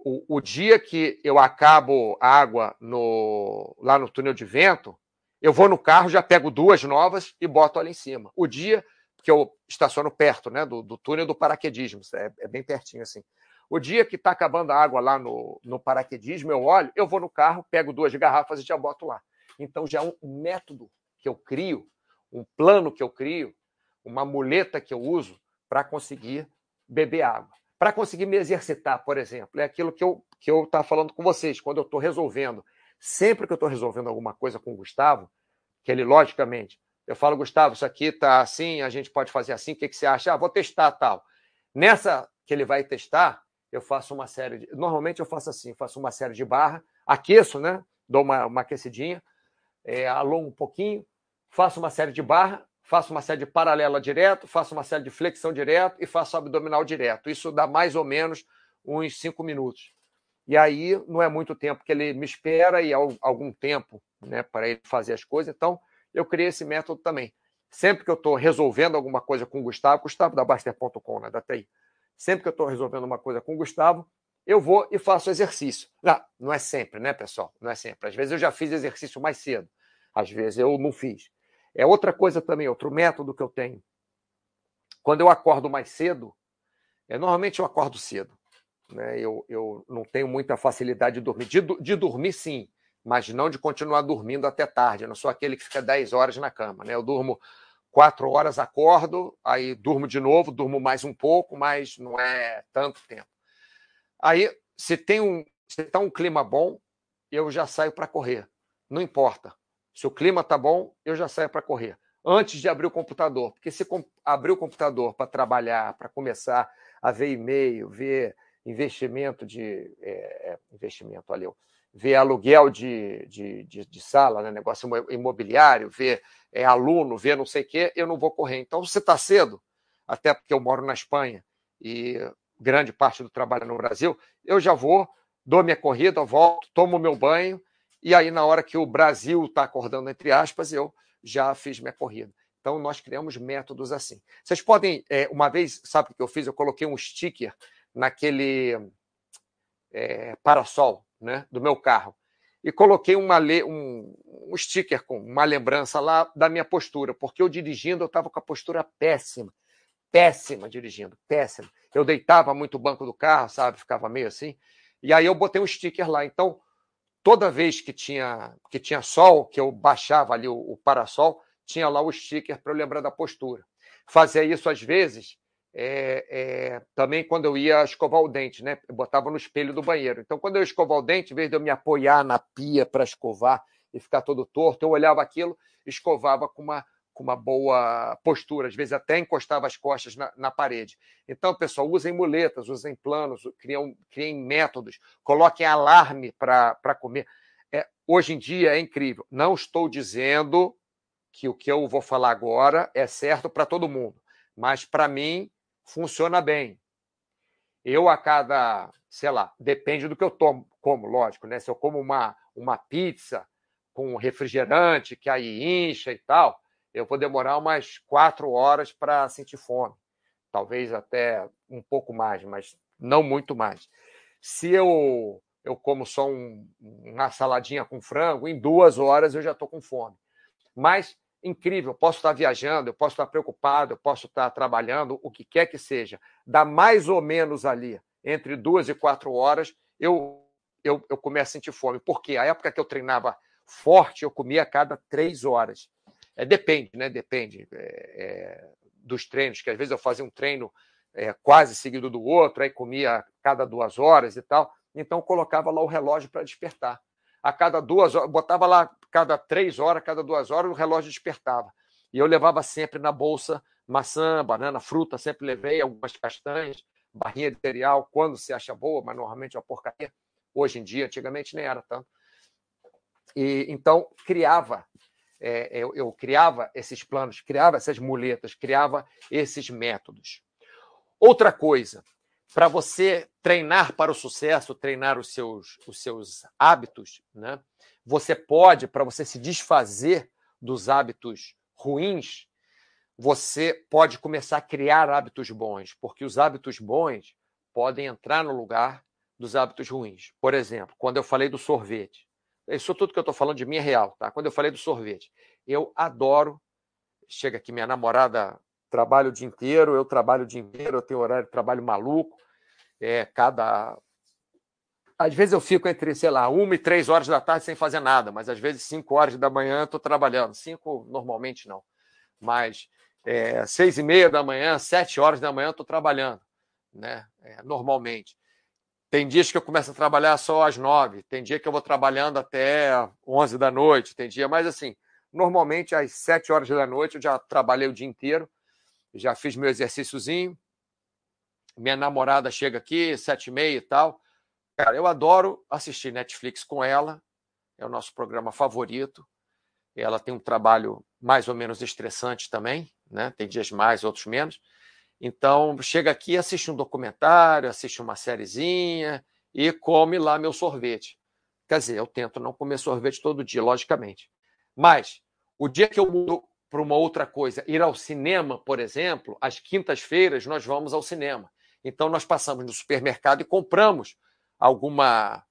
o, o dia que eu acabo água no, lá no túnel de vento, eu vou no carro, já pego duas novas e boto ali em cima. O dia que eu estaciono perto né, do, do túnel do paraquedismo, é, é, bem pertinho assim. O dia que está acabando a água lá no, no paraquedismo, eu olho, eu vou no carro, pego duas garrafas e já boto lá. Então já é um, método que eu crio, um plano que eu crio, uma muleta que eu uso para conseguir beber água para conseguir me exercitar, por exemplo. É aquilo que eu que eu estava falando com vocês, quando eu estou resolvendo. Sempre que eu estou resolvendo alguma coisa com o Gustavo, que ele, logicamente, eu falo, Gustavo, isso aqui está assim, a gente pode fazer assim, o que, que você acha? Ah, vou testar tal. Nessa que ele vai testar, eu faço uma série de. Normalmente eu faço assim, faço uma série de barra, aqueço, né? Dou uma, uma aquecidinha, é, alongo um pouquinho, faço uma série de barra, faço uma série de paralela direto, faço uma série de flexão direto e faço abdominal direto. Isso dá mais ou menos uns cinco minutos. E aí não é muito tempo que ele me espera e algum tempo né, para ele fazer as coisas. Então, eu criei esse método também. Sempre que eu estou resolvendo alguma coisa com o Gustavo, Gustavo da Baster.com, né, da TI. Sempre que eu estou resolvendo uma coisa com o Gustavo, eu vou e faço exercício. Não, não é sempre, né, pessoal? Não é sempre. Às vezes eu já fiz exercício mais cedo. Às vezes eu não fiz. É outra coisa também, outro método que eu tenho. Quando eu acordo mais cedo, é, normalmente eu acordo cedo. Né? Eu, eu não tenho muita facilidade de dormir. De, de dormir, sim, mas não de continuar dormindo até tarde. Eu não sou aquele que fica 10 horas na cama. Né? Eu durmo quatro horas, acordo, aí durmo de novo, durmo mais um pouco, mas não é tanto tempo. Aí, se tem um, se está um clima bom, eu já saio para correr. Não importa. Se o clima tá bom, eu já saio para correr. Antes de abrir o computador, porque se abrir o computador para trabalhar, para começar a ver e-mail, ver investimento de é, é investimento, valeu, ver aluguel de, de, de, de, sala, né, negócio imobiliário, ver é, aluno, ver não sei o quê, eu não vou correr. Então, você está cedo, até porque eu moro na Espanha e grande parte do trabalho é no Brasil, eu já vou dou minha corrida, volto, tomo meu banho, e aí, na hora que o Brasil está acordando, entre aspas, eu já fiz minha corrida. Então, nós criamos métodos assim. Vocês podem, é, uma vez, sabe o que eu fiz? Eu coloquei um sticker naquele é, parasol né, do meu carro e coloquei uma, um, um sticker com uma lembrança lá da minha postura, porque eu dirigindo eu estava com a postura péssima, péssima dirigindo, péssima. Eu deitava muito o banco do carro, sabe, ficava meio assim. E aí eu botei um sticker lá. Então, toda vez que tinha que tinha sol, que eu baixava ali o, o parasol, tinha lá o sticker para eu lembrar da postura. Fazia isso às vezes é, é, também quando eu ia escovar o dente, né? Eu botava no espelho do banheiro. Então, quando eu escovar o dente, em vez de eu me apoiar na pia para escovar e ficar todo torto, eu olhava aquilo, escovava com uma, com uma boa postura, às vezes até encostava as costas na, na parede. Então, pessoal, usem muletas, usem planos, criem, criem métodos, coloquem alarme para comer. É, hoje em dia é incrível. Não estou dizendo que o que eu vou falar agora é certo para todo mundo, mas para mim funciona bem. Eu, a cada, sei lá, depende do que eu tomo, como, lógico, né? Se eu como uma, uma pizza com refrigerante, que aí incha e tal, eu vou demorar umas quatro horas para sentir fome. Talvez até um pouco mais, mas não muito mais. Se eu, eu como só um, uma saladinha com frango, em duas horas eu já estou com fome. Mas incrível, posso estar viajando, eu posso estar preocupado, eu posso estar trabalhando, o que quer que seja. Dá mais ou menos ali, entre duas e quatro horas, eu, eu, eu começo a sentir fome. Porque a época que eu treinava forte, eu comia a cada três horas. É, depende, né? Depende é, é, dos treinos, que às vezes eu fazia um treino é, quase seguido do outro, aí comia a cada duas horas e tal. Então, colocava lá o relógio para despertar. A cada duas horas, botava lá cada três horas, cada duas horas, o relógio despertava. E eu levava sempre na bolsa maçã, banana, fruta, sempre levei algumas castanhas, barrinha de cereal, quando se acha boa, mas normalmente é uma porcaria. Hoje em dia, antigamente nem era tanto. E então criava, é, eu, eu criava esses planos, criava essas muletas, criava esses métodos. Outra coisa, para você treinar para o sucesso, treinar os seus, os seus hábitos, né? você pode, para você se desfazer dos hábitos ruins, você pode começar a criar hábitos bons, porque os hábitos bons podem entrar no lugar dos hábitos ruins. Por exemplo, quando eu falei do sorvete, isso tudo que eu estou falando de mim é real, tá? Quando eu falei do sorvete, eu adoro. Chega aqui, minha namorada trabalha o dia inteiro, eu trabalho o dia inteiro, eu tenho horário de trabalho maluco. É, cada às vezes eu fico entre, sei lá, uma e três horas da tarde sem fazer nada, mas às vezes cinco horas da manhã estou trabalhando. Cinco, normalmente não. Mas é, seis e meia da manhã, sete horas da manhã estou trabalhando, né? É, normalmente. Tem dias que eu começo a trabalhar só às nove, tem dia que eu vou trabalhando até onze da noite, tem dia, mas assim, normalmente às sete horas da noite eu já trabalhei o dia inteiro, já fiz meu exercíciozinho, minha namorada chega aqui, sete e meia e tal, Cara, eu adoro assistir Netflix com ela, é o nosso programa favorito. Ela tem um trabalho mais ou menos estressante também, né? Tem dias mais, outros menos. Então, chega aqui, assiste um documentário, assiste uma sériezinha e come lá meu sorvete. Quer dizer, eu tento não comer sorvete todo dia, logicamente. Mas o dia que eu mudo para uma outra coisa, ir ao cinema, por exemplo, às quintas-feiras nós vamos ao cinema. Então nós passamos no supermercado e compramos alguma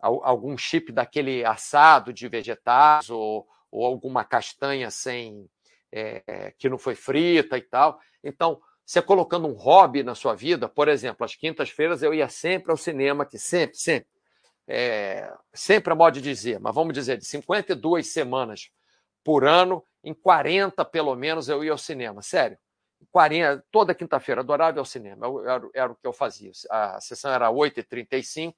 algum chip daquele assado de vegetais ou, ou alguma castanha sem é, que não foi frita e tal. Então, você colocando um hobby na sua vida, por exemplo, às quintas-feiras eu ia sempre ao cinema, que sempre, sempre, é, sempre a modo de dizer, mas vamos dizer, de 52 semanas por ano, em 40 pelo menos eu ia ao cinema, sério. 40, toda quinta-feira, adorava ir ao cinema, era, era, o que eu fazia. A sessão era 8h35,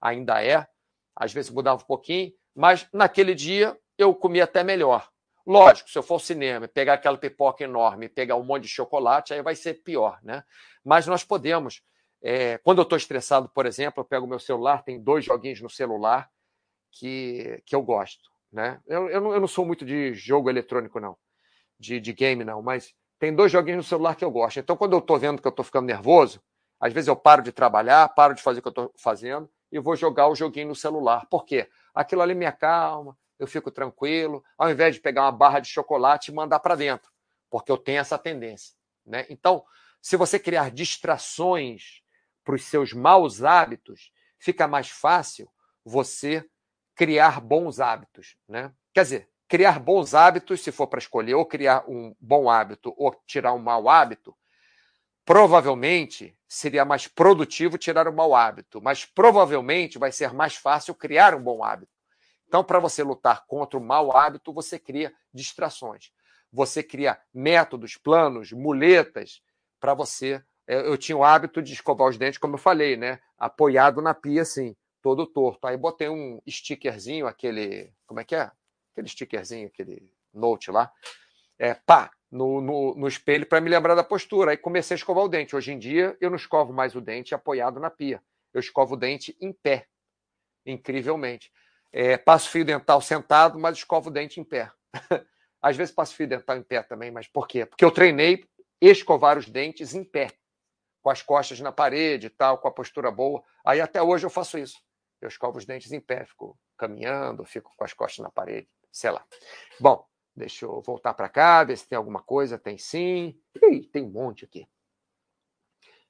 ainda é, às vezes mudava um pouquinho, mas naquele dia eu comia até melhor. Lógico, se eu for ao cinema, pegar aquela pipoca enorme, pegar um monte de chocolate, aí vai ser pior, né? Mas nós podemos. É, quando eu estou estressado, por exemplo, eu pego meu celular, tem dois joguinhos no celular que, que eu gosto, né? Eu, eu, não, eu não sou muito de jogo eletrônico, não, de, de game, não, mas tem dois joguinhos no celular que eu gosto. Então, quando eu estou vendo que eu estou ficando nervoso, às vezes eu paro de trabalhar, paro de fazer o que eu estou fazendo e vou jogar o joguinho no celular. Por quê? Aquilo ali me acalma, eu fico tranquilo, ao invés de pegar uma barra de chocolate e mandar para dentro, porque eu tenho essa tendência. Né? Então, se você criar distrações para os seus maus hábitos, fica mais fácil você criar bons hábitos. Né? Quer dizer, criar bons hábitos, se for para escolher, ou criar um bom hábito ou tirar um mau hábito, provavelmente seria mais produtivo tirar um mau hábito, mas provavelmente vai ser mais fácil criar um bom hábito. Então, para você lutar contra o mau hábito, você cria distrações. Você cria métodos, planos, muletas para você. É, eu tinha o hábito de escovar os dentes, como eu falei, né? Apoiado na pia, assim, todo torto. Aí botei um stickerzinho, aquele. Como é que é? Aquele stickerzinho, aquele note lá. É, pá, no, no, no espelho para me lembrar da postura. Aí comecei a escovar o dente. Hoje em dia, eu não escovo mais o dente apoiado na pia. Eu escovo o dente em pé, incrivelmente. É, passo fio dental sentado, mas escovo o dente em pé. Às vezes passo fio dental em pé também, mas por quê? Porque eu treinei escovar os dentes em pé, com as costas na parede e tal, com a postura boa. Aí até hoje eu faço isso. Eu escovo os dentes em pé, fico caminhando, fico com as costas na parede, sei lá. Bom, Deixa eu voltar para cá, ver se tem alguma coisa. Tem sim. Ih, tem um monte aqui.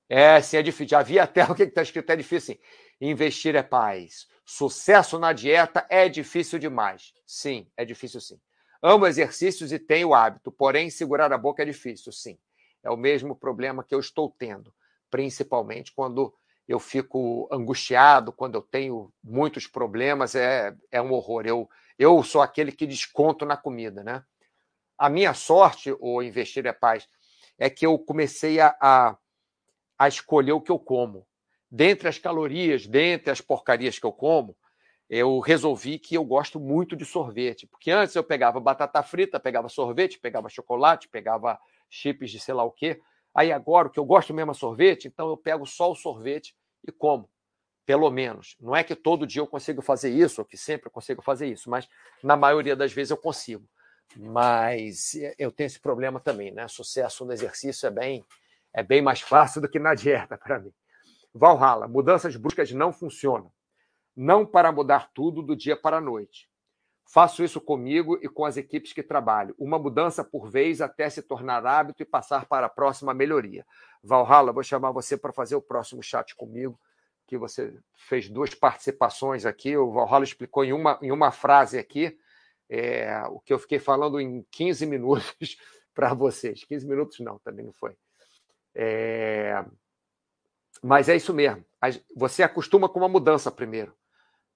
É, sim, é difícil. Já vi até o que está escrito, é difícil. Sim. Investir é paz. Sucesso na dieta é difícil demais. Sim, é difícil sim. Amo exercícios e tenho hábito, porém segurar a boca é difícil, sim. É o mesmo problema que eu estou tendo, principalmente quando eu fico angustiado, quando eu tenho muitos problemas, é, é um horror. Eu, eu sou aquele que desconto na comida, né? A minha sorte, o Investir é Paz, é que eu comecei a, a, a escolher o que eu como. Dentre as calorias, dentre as porcarias que eu como, eu resolvi que eu gosto muito de sorvete. Porque antes eu pegava batata frita, pegava sorvete, pegava chocolate, pegava chips de sei lá o quê. Aí agora o que eu gosto mesmo é sorvete, então eu pego só o sorvete e como pelo menos. Não é que todo dia eu consigo fazer isso, ou que sempre eu consigo fazer isso, mas na maioria das vezes eu consigo. Mas eu tenho esse problema também, né? Sucesso no exercício é bem, é bem mais fácil do que na dieta para mim. Valhalla, mudanças bruscas não funcionam. Não para mudar tudo do dia para a noite. Faço isso comigo e com as equipes que trabalho. Uma mudança por vez até se tornar hábito e passar para a próxima melhoria. Valhalla, vou chamar você para fazer o próximo chat comigo que você fez duas participações aqui, o Valhalla explicou em uma, em uma frase aqui é, o que eu fiquei falando em 15 minutos para vocês. 15 minutos não, também não foi. É, mas é isso mesmo. Você acostuma com uma mudança primeiro.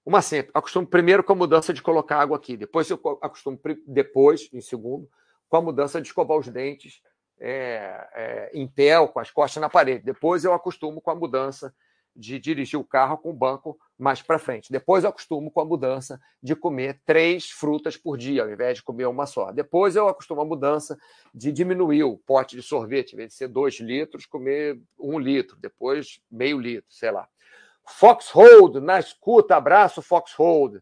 Uma sempre. Acostumo primeiro com a mudança de colocar água aqui. Depois eu acostumo, depois, em segundo, com a mudança de escovar os dentes é, é, em pé ou com as costas na parede. Depois eu acostumo com a mudança de dirigir o carro com o banco mais para frente. Depois eu acostumo com a mudança de comer três frutas por dia, ao invés de comer uma só. Depois eu acostumo a mudança de diminuir o pote de sorvete, ao invés de ser dois litros, comer um litro, depois meio litro, sei lá. Foxhold, na escuta, abraço, Foxhold.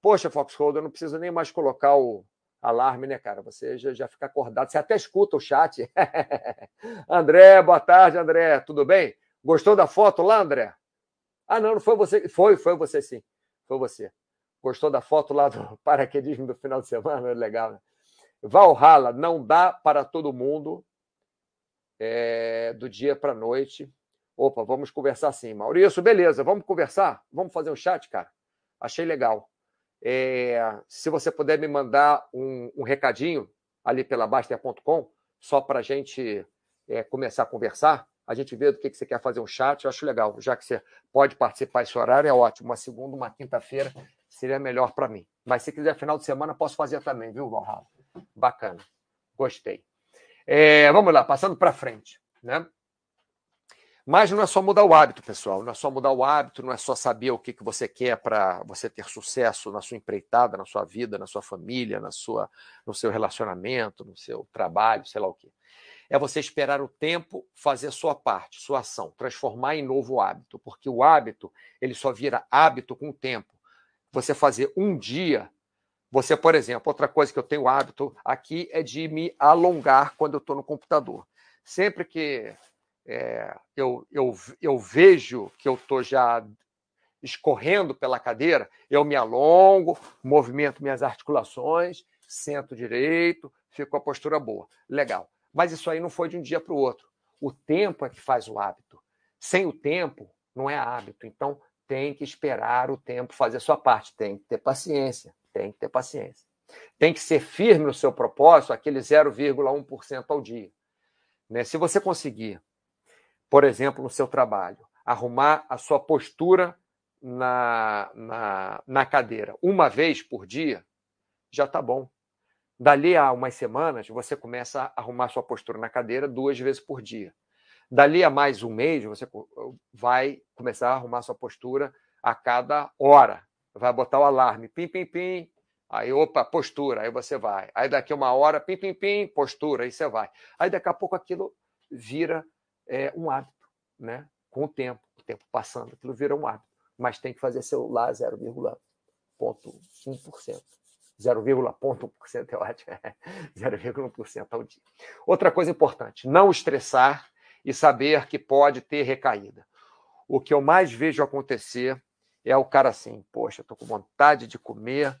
Poxa, Foxhold, eu não preciso nem mais colocar o alarme, né, cara? Você já, já fica acordado, você até escuta o chat. André, boa tarde, André, tudo bem? Gostou da foto lá, André? Ah, não, não foi você. Foi, foi você sim. Foi você. Gostou da foto lá do paraquedismo do final de semana? Legal, né? Valhalla, não dá para todo mundo é, do dia para a noite. Opa, vamos conversar sim. Maurício, beleza, vamos conversar? Vamos fazer um chat, cara? Achei legal. É, se você puder me mandar um, um recadinho ali pela Baster.com, só para a gente é, começar a conversar, a gente vê do que, que você quer fazer um chat, eu acho legal. Já que você pode participar esse horário, é ótimo. Uma segunda, uma quinta-feira seria melhor para mim. Mas se quiser final de semana, posso fazer também, viu, Valhalla? Bacana. Gostei. É, vamos lá, passando para frente. Né? Mas não é só mudar o hábito, pessoal. Não é só mudar o hábito, não é só saber o que, que você quer para você ter sucesso na sua empreitada, na sua vida, na sua família, na sua, no seu relacionamento, no seu trabalho, sei lá o quê é você esperar o tempo, fazer sua parte, sua ação, transformar em novo hábito, porque o hábito ele só vira hábito com o tempo. Você fazer um dia, você, por exemplo, outra coisa que eu tenho hábito aqui é de me alongar quando eu estou no computador. Sempre que é, eu, eu, eu vejo que eu estou já escorrendo pela cadeira, eu me alongo, movimento minhas articulações, sento direito, fico com a postura boa. Legal. Mas isso aí não foi de um dia para o outro. O tempo é que faz o hábito. Sem o tempo, não é hábito. Então, tem que esperar o tempo fazer a sua parte. Tem que ter paciência. Tem que ter paciência. Tem que ser firme no seu propósito, aquele 0,1% ao dia. Né? Se você conseguir, por exemplo, no seu trabalho, arrumar a sua postura na, na, na cadeira uma vez por dia, já está bom. Dali a umas semanas, você começa a arrumar sua postura na cadeira duas vezes por dia. Dali a mais um mês, você vai começar a arrumar sua postura a cada hora. Vai botar o alarme, pim, pim, pim. Aí, opa, postura, aí você vai. Aí daqui uma hora, pim, pim, pim, postura, aí você vai. Aí daqui a pouco aquilo vira é, um hábito, né? Com o tempo, o tempo passando, aquilo vira um hábito. Mas tem que fazer seu lá 0,1%. 0,1% é ótimo, 0,1% ao dia. Outra coisa importante, não estressar e saber que pode ter recaída. O que eu mais vejo acontecer é o cara assim, poxa, estou com vontade de comer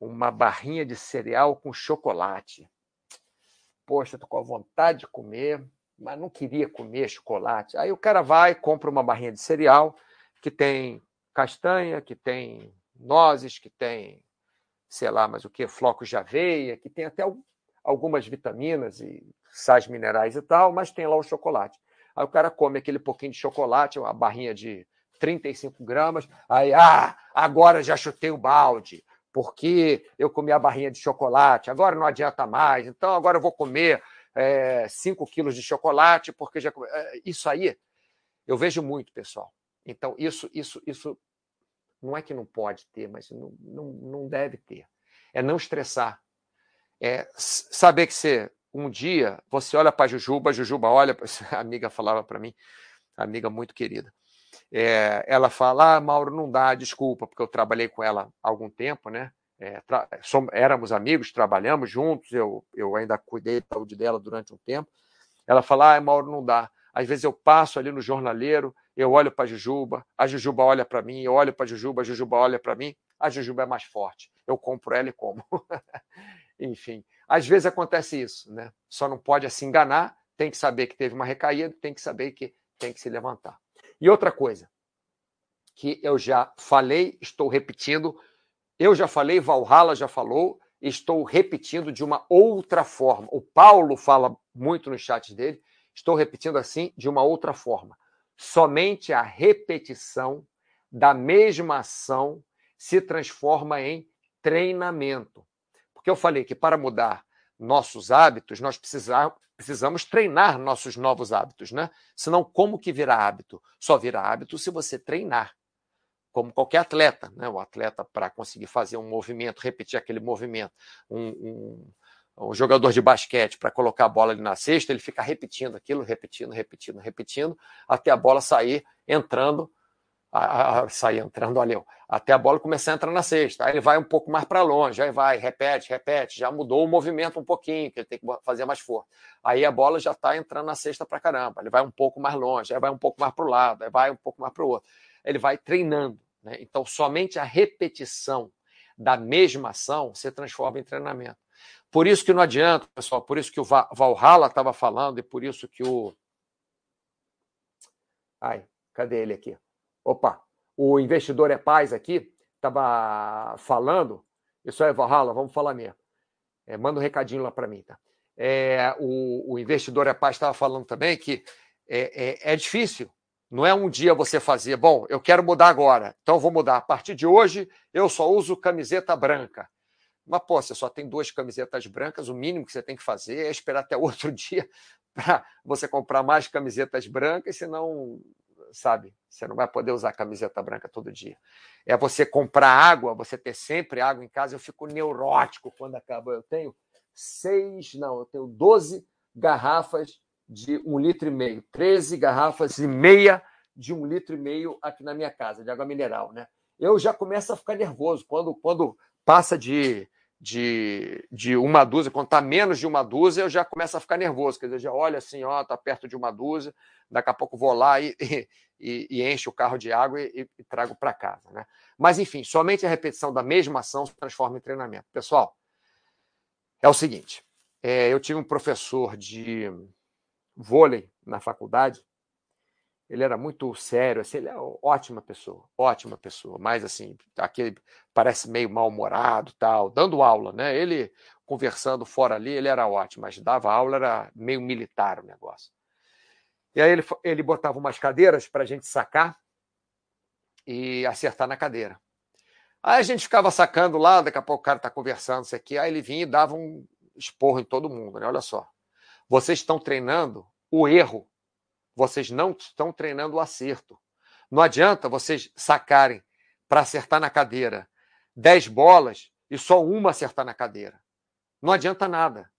uma barrinha de cereal com chocolate. Poxa, estou com vontade de comer, mas não queria comer chocolate. Aí o cara vai, compra uma barrinha de cereal que tem castanha, que tem nozes, que tem sei lá, mas o que, flocos de aveia, que tem até algumas vitaminas e sais minerais e tal, mas tem lá o chocolate. Aí o cara come aquele pouquinho de chocolate, uma barrinha de 35 gramas, aí, ah, agora já chutei o balde, porque eu comi a barrinha de chocolate, agora não adianta mais, então agora eu vou comer é, 5 quilos de chocolate, porque já. É, isso aí eu vejo muito, pessoal. Então, isso, isso, isso não é que não pode ter, mas não, não, não deve ter. É não estressar. É saber que você, um dia, você olha para a Jujuba, a Jujuba olha, a amiga falava para mim, amiga muito querida. É, ela fala, ah, Mauro, não dá, desculpa, porque eu trabalhei com ela há algum tempo, né? É, somos, éramos amigos, trabalhamos juntos, eu, eu ainda cuidei da saúde dela durante um tempo. Ela fala, ah, Mauro, não dá. Às vezes eu passo ali no jornaleiro, eu olho para a Jujuba, a Jujuba olha para mim, eu olho para a Jujuba, a Jujuba olha para mim, a Jujuba é mais forte. Eu compro ela e como. Enfim, às vezes acontece isso, né? Só não pode se enganar, tem que saber que teve uma recaída, tem que saber que tem que se levantar. E outra coisa, que eu já falei, estou repetindo, eu já falei, Valhalla já falou, estou repetindo de uma outra forma. O Paulo fala muito no chat dele, estou repetindo assim de uma outra forma. Somente a repetição da mesma ação se transforma em treinamento. Porque eu falei que para mudar nossos hábitos, nós precisamos treinar nossos novos hábitos, né? Senão, como que vira hábito? Só vira hábito se você treinar. Como qualquer atleta, né? O atleta, para conseguir fazer um movimento, repetir aquele movimento, um, um o jogador de basquete para colocar a bola ali na cesta, ele fica repetindo aquilo, repetindo, repetindo, repetindo, até a bola sair entrando, a, a, sair entrando, olha, até a bola começar a entrar na cesta. Aí ele vai um pouco mais para longe, aí vai, repete, repete, já mudou o movimento um pouquinho, que ele tem que fazer mais força. Aí a bola já está entrando na cesta para caramba, ele vai um pouco mais longe, aí vai um pouco mais para o lado, aí vai um pouco mais para o outro. Ele vai treinando. Né? Então, somente a repetição da mesma ação se transforma em treinamento. Por isso que não adianta, pessoal, por isso que o Valhalla estava falando e por isso que o. Ai, cadê ele aqui? Opa, o investidor é paz aqui estava falando. Isso é Valhalla, vamos falar mesmo. É, manda um recadinho lá para mim, tá? É, o, o, investidor é paz estava falando também que é, é, é difícil. Não é um dia você fazer, bom, eu quero mudar agora, então vou mudar. A partir de hoje, eu só uso camiseta branca. Mas, pô, você só tem duas camisetas brancas, o mínimo que você tem que fazer é esperar até outro dia para você comprar mais camisetas brancas, senão, sabe, você não vai poder usar camiseta branca todo dia. É você comprar água, você ter sempre água em casa. Eu fico neurótico quando acaba. Eu tenho seis, não, eu tenho doze garrafas de um litro e meio, treze garrafas e meia de um litro e meio aqui na minha casa, de água mineral, né? Eu já começo a ficar nervoso quando, quando passa de de, de uma dúzia, quando está menos de uma dúzia, eu já começo a ficar nervoso. Quer dizer, já olha assim, ó, está perto de uma dúzia, daqui a pouco vou lá e, e, e encho o carro de água e, e trago para casa. Né? Mas, enfim, somente a repetição da mesma ação se transforma em treinamento. Pessoal, é o seguinte: é, eu tive um professor de vôlei na faculdade ele era muito sério, assim, ele é ótima pessoa, ótima pessoa, mas assim, aquele parece meio mal-humorado, tal, dando aula, né? Ele conversando fora ali, ele era ótimo, mas dava aula era meio militar o negócio. E aí ele, ele botava umas cadeiras para a gente sacar e acertar na cadeira. Aí a gente ficava sacando lá, daqui a pouco o cara está conversando, isso aqui, aí ele vinha e dava um esporro em todo mundo, né? Olha só. Vocês estão treinando o erro vocês não estão treinando o acerto. Não adianta vocês sacarem para acertar na cadeira 10 bolas e só uma acertar na cadeira. Não adianta nada.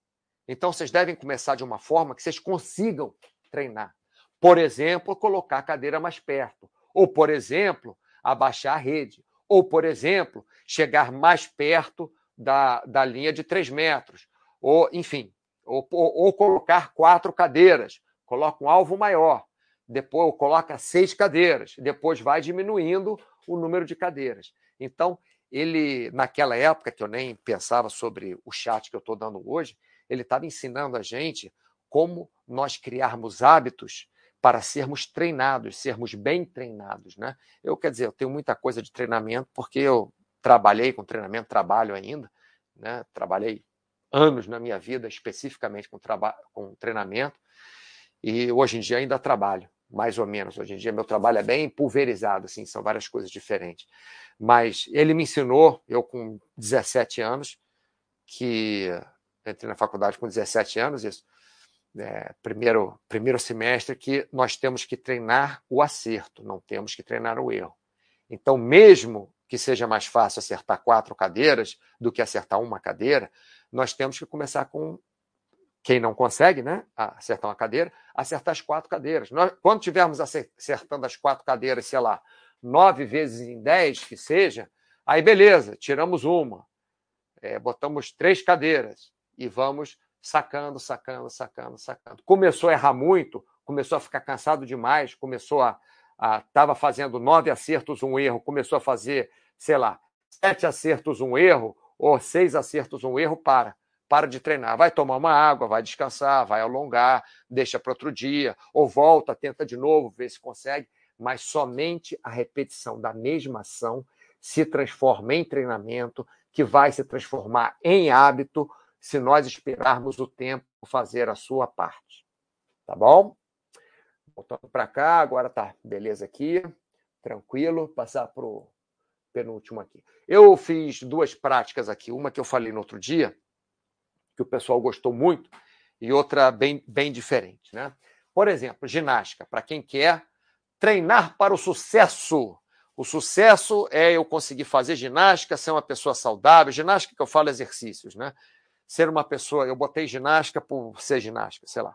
Então vocês devem começar de uma forma que vocês consigam treinar. Por exemplo, colocar a cadeira mais perto. Ou, por exemplo, abaixar a rede. Ou, por exemplo, chegar mais perto da, da linha de 3 metros. Ou, enfim, ou, ou, ou colocar quatro cadeiras coloca um alvo maior, depois coloca seis cadeiras, depois vai diminuindo o número de cadeiras. Então, ele, naquela época, que eu nem pensava sobre o chat que eu estou dando hoje, ele estava ensinando a gente como nós criarmos hábitos para sermos treinados, sermos bem treinados. Né? Eu, quer dizer, eu tenho muita coisa de treinamento, porque eu trabalhei com treinamento, trabalho ainda, né? trabalhei anos na minha vida especificamente com, com treinamento, e hoje em dia ainda trabalho, mais ou menos. Hoje em dia meu trabalho é bem pulverizado, assim, são várias coisas diferentes. Mas ele me ensinou, eu com 17 anos, que entrei na faculdade com 17 anos, isso, é, primeiro, primeiro semestre, que nós temos que treinar o acerto, não temos que treinar o erro. Então, mesmo que seja mais fácil acertar quatro cadeiras do que acertar uma cadeira, nós temos que começar com quem não consegue né, acertar uma cadeira, acertar as quatro cadeiras. Nós, quando tivermos acertando as quatro cadeiras, sei lá, nove vezes em dez, que seja, aí beleza, tiramos uma, é, botamos três cadeiras e vamos sacando, sacando, sacando, sacando. Começou a errar muito, começou a ficar cansado demais, começou a. Estava fazendo nove acertos, um erro, começou a fazer, sei lá, sete acertos, um erro, ou seis acertos, um erro, para para de treinar, vai tomar uma água, vai descansar, vai alongar, deixa para outro dia, ou volta, tenta de novo, vê se consegue, mas somente a repetição da mesma ação se transforma em treinamento, que vai se transformar em hábito se nós esperarmos o tempo fazer a sua parte. Tá bom? Voltando para cá, agora tá beleza aqui, tranquilo, passar para o penúltimo aqui. Eu fiz duas práticas aqui, uma que eu falei no outro dia, que o pessoal gostou muito, e outra bem, bem diferente. Né? Por exemplo, ginástica, para quem quer treinar para o sucesso. O sucesso é eu conseguir fazer ginástica, ser uma pessoa saudável. Ginástica que eu falo exercícios, né? Ser uma pessoa, eu botei ginástica por ser ginástica, sei lá.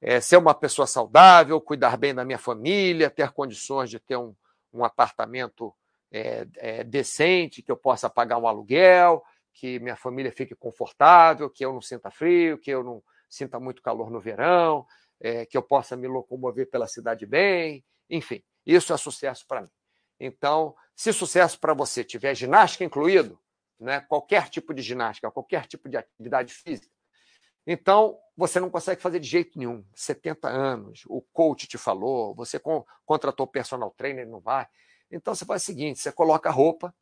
É, ser uma pessoa saudável, cuidar bem da minha família, ter condições de ter um, um apartamento é, é, decente, que eu possa pagar um aluguel, que minha família fique confortável, que eu não sinta frio, que eu não sinta muito calor no verão, é, que eu possa me locomover pela cidade bem, enfim, isso é sucesso para mim. Então, se sucesso para você tiver ginástica incluído, né, qualquer tipo de ginástica, qualquer tipo de atividade física, então você não consegue fazer de jeito nenhum. 70 anos, o coach te falou, você contratou personal trainer, não vai. Então você faz o seguinte: você coloca a roupa,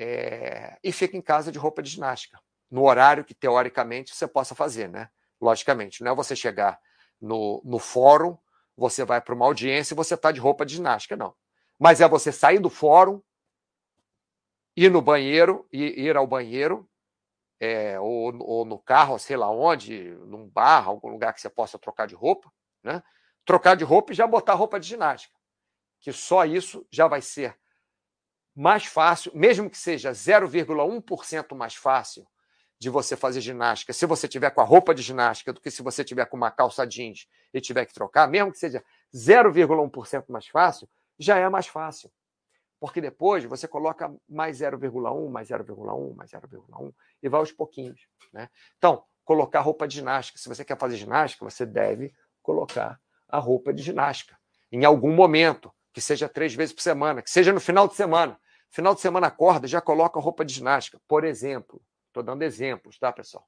é, e fica em casa de roupa de ginástica, no horário que teoricamente você possa fazer, né? Logicamente, não é você chegar no, no fórum, você vai para uma audiência e você está de roupa de ginástica, não. Mas é você sair do fórum, ir no banheiro, ir, ir ao banheiro, é, ou, ou, no carro, sei lá onde, num bar, algum lugar que você possa trocar de roupa, né? Trocar de roupa e já botar roupa de ginástica. Que só isso já vai ser mais fácil, mesmo que seja 0,1% mais fácil de você fazer ginástica, se você tiver com a roupa de ginástica, do que se você tiver com uma calça jeans e tiver que trocar, mesmo que seja 0,1% mais fácil, já é mais fácil. Porque depois você coloca mais 0,1, mais 0,1, mais 0,1 e vai aos pouquinhos. Né? Então, colocar roupa de ginástica. Se você quer fazer ginástica, você deve colocar a roupa de ginástica em algum momento, que seja três vezes por semana, que seja no final de semana. Final de semana acorda, já coloca roupa de ginástica, por exemplo. Estou dando exemplos, tá, pessoal?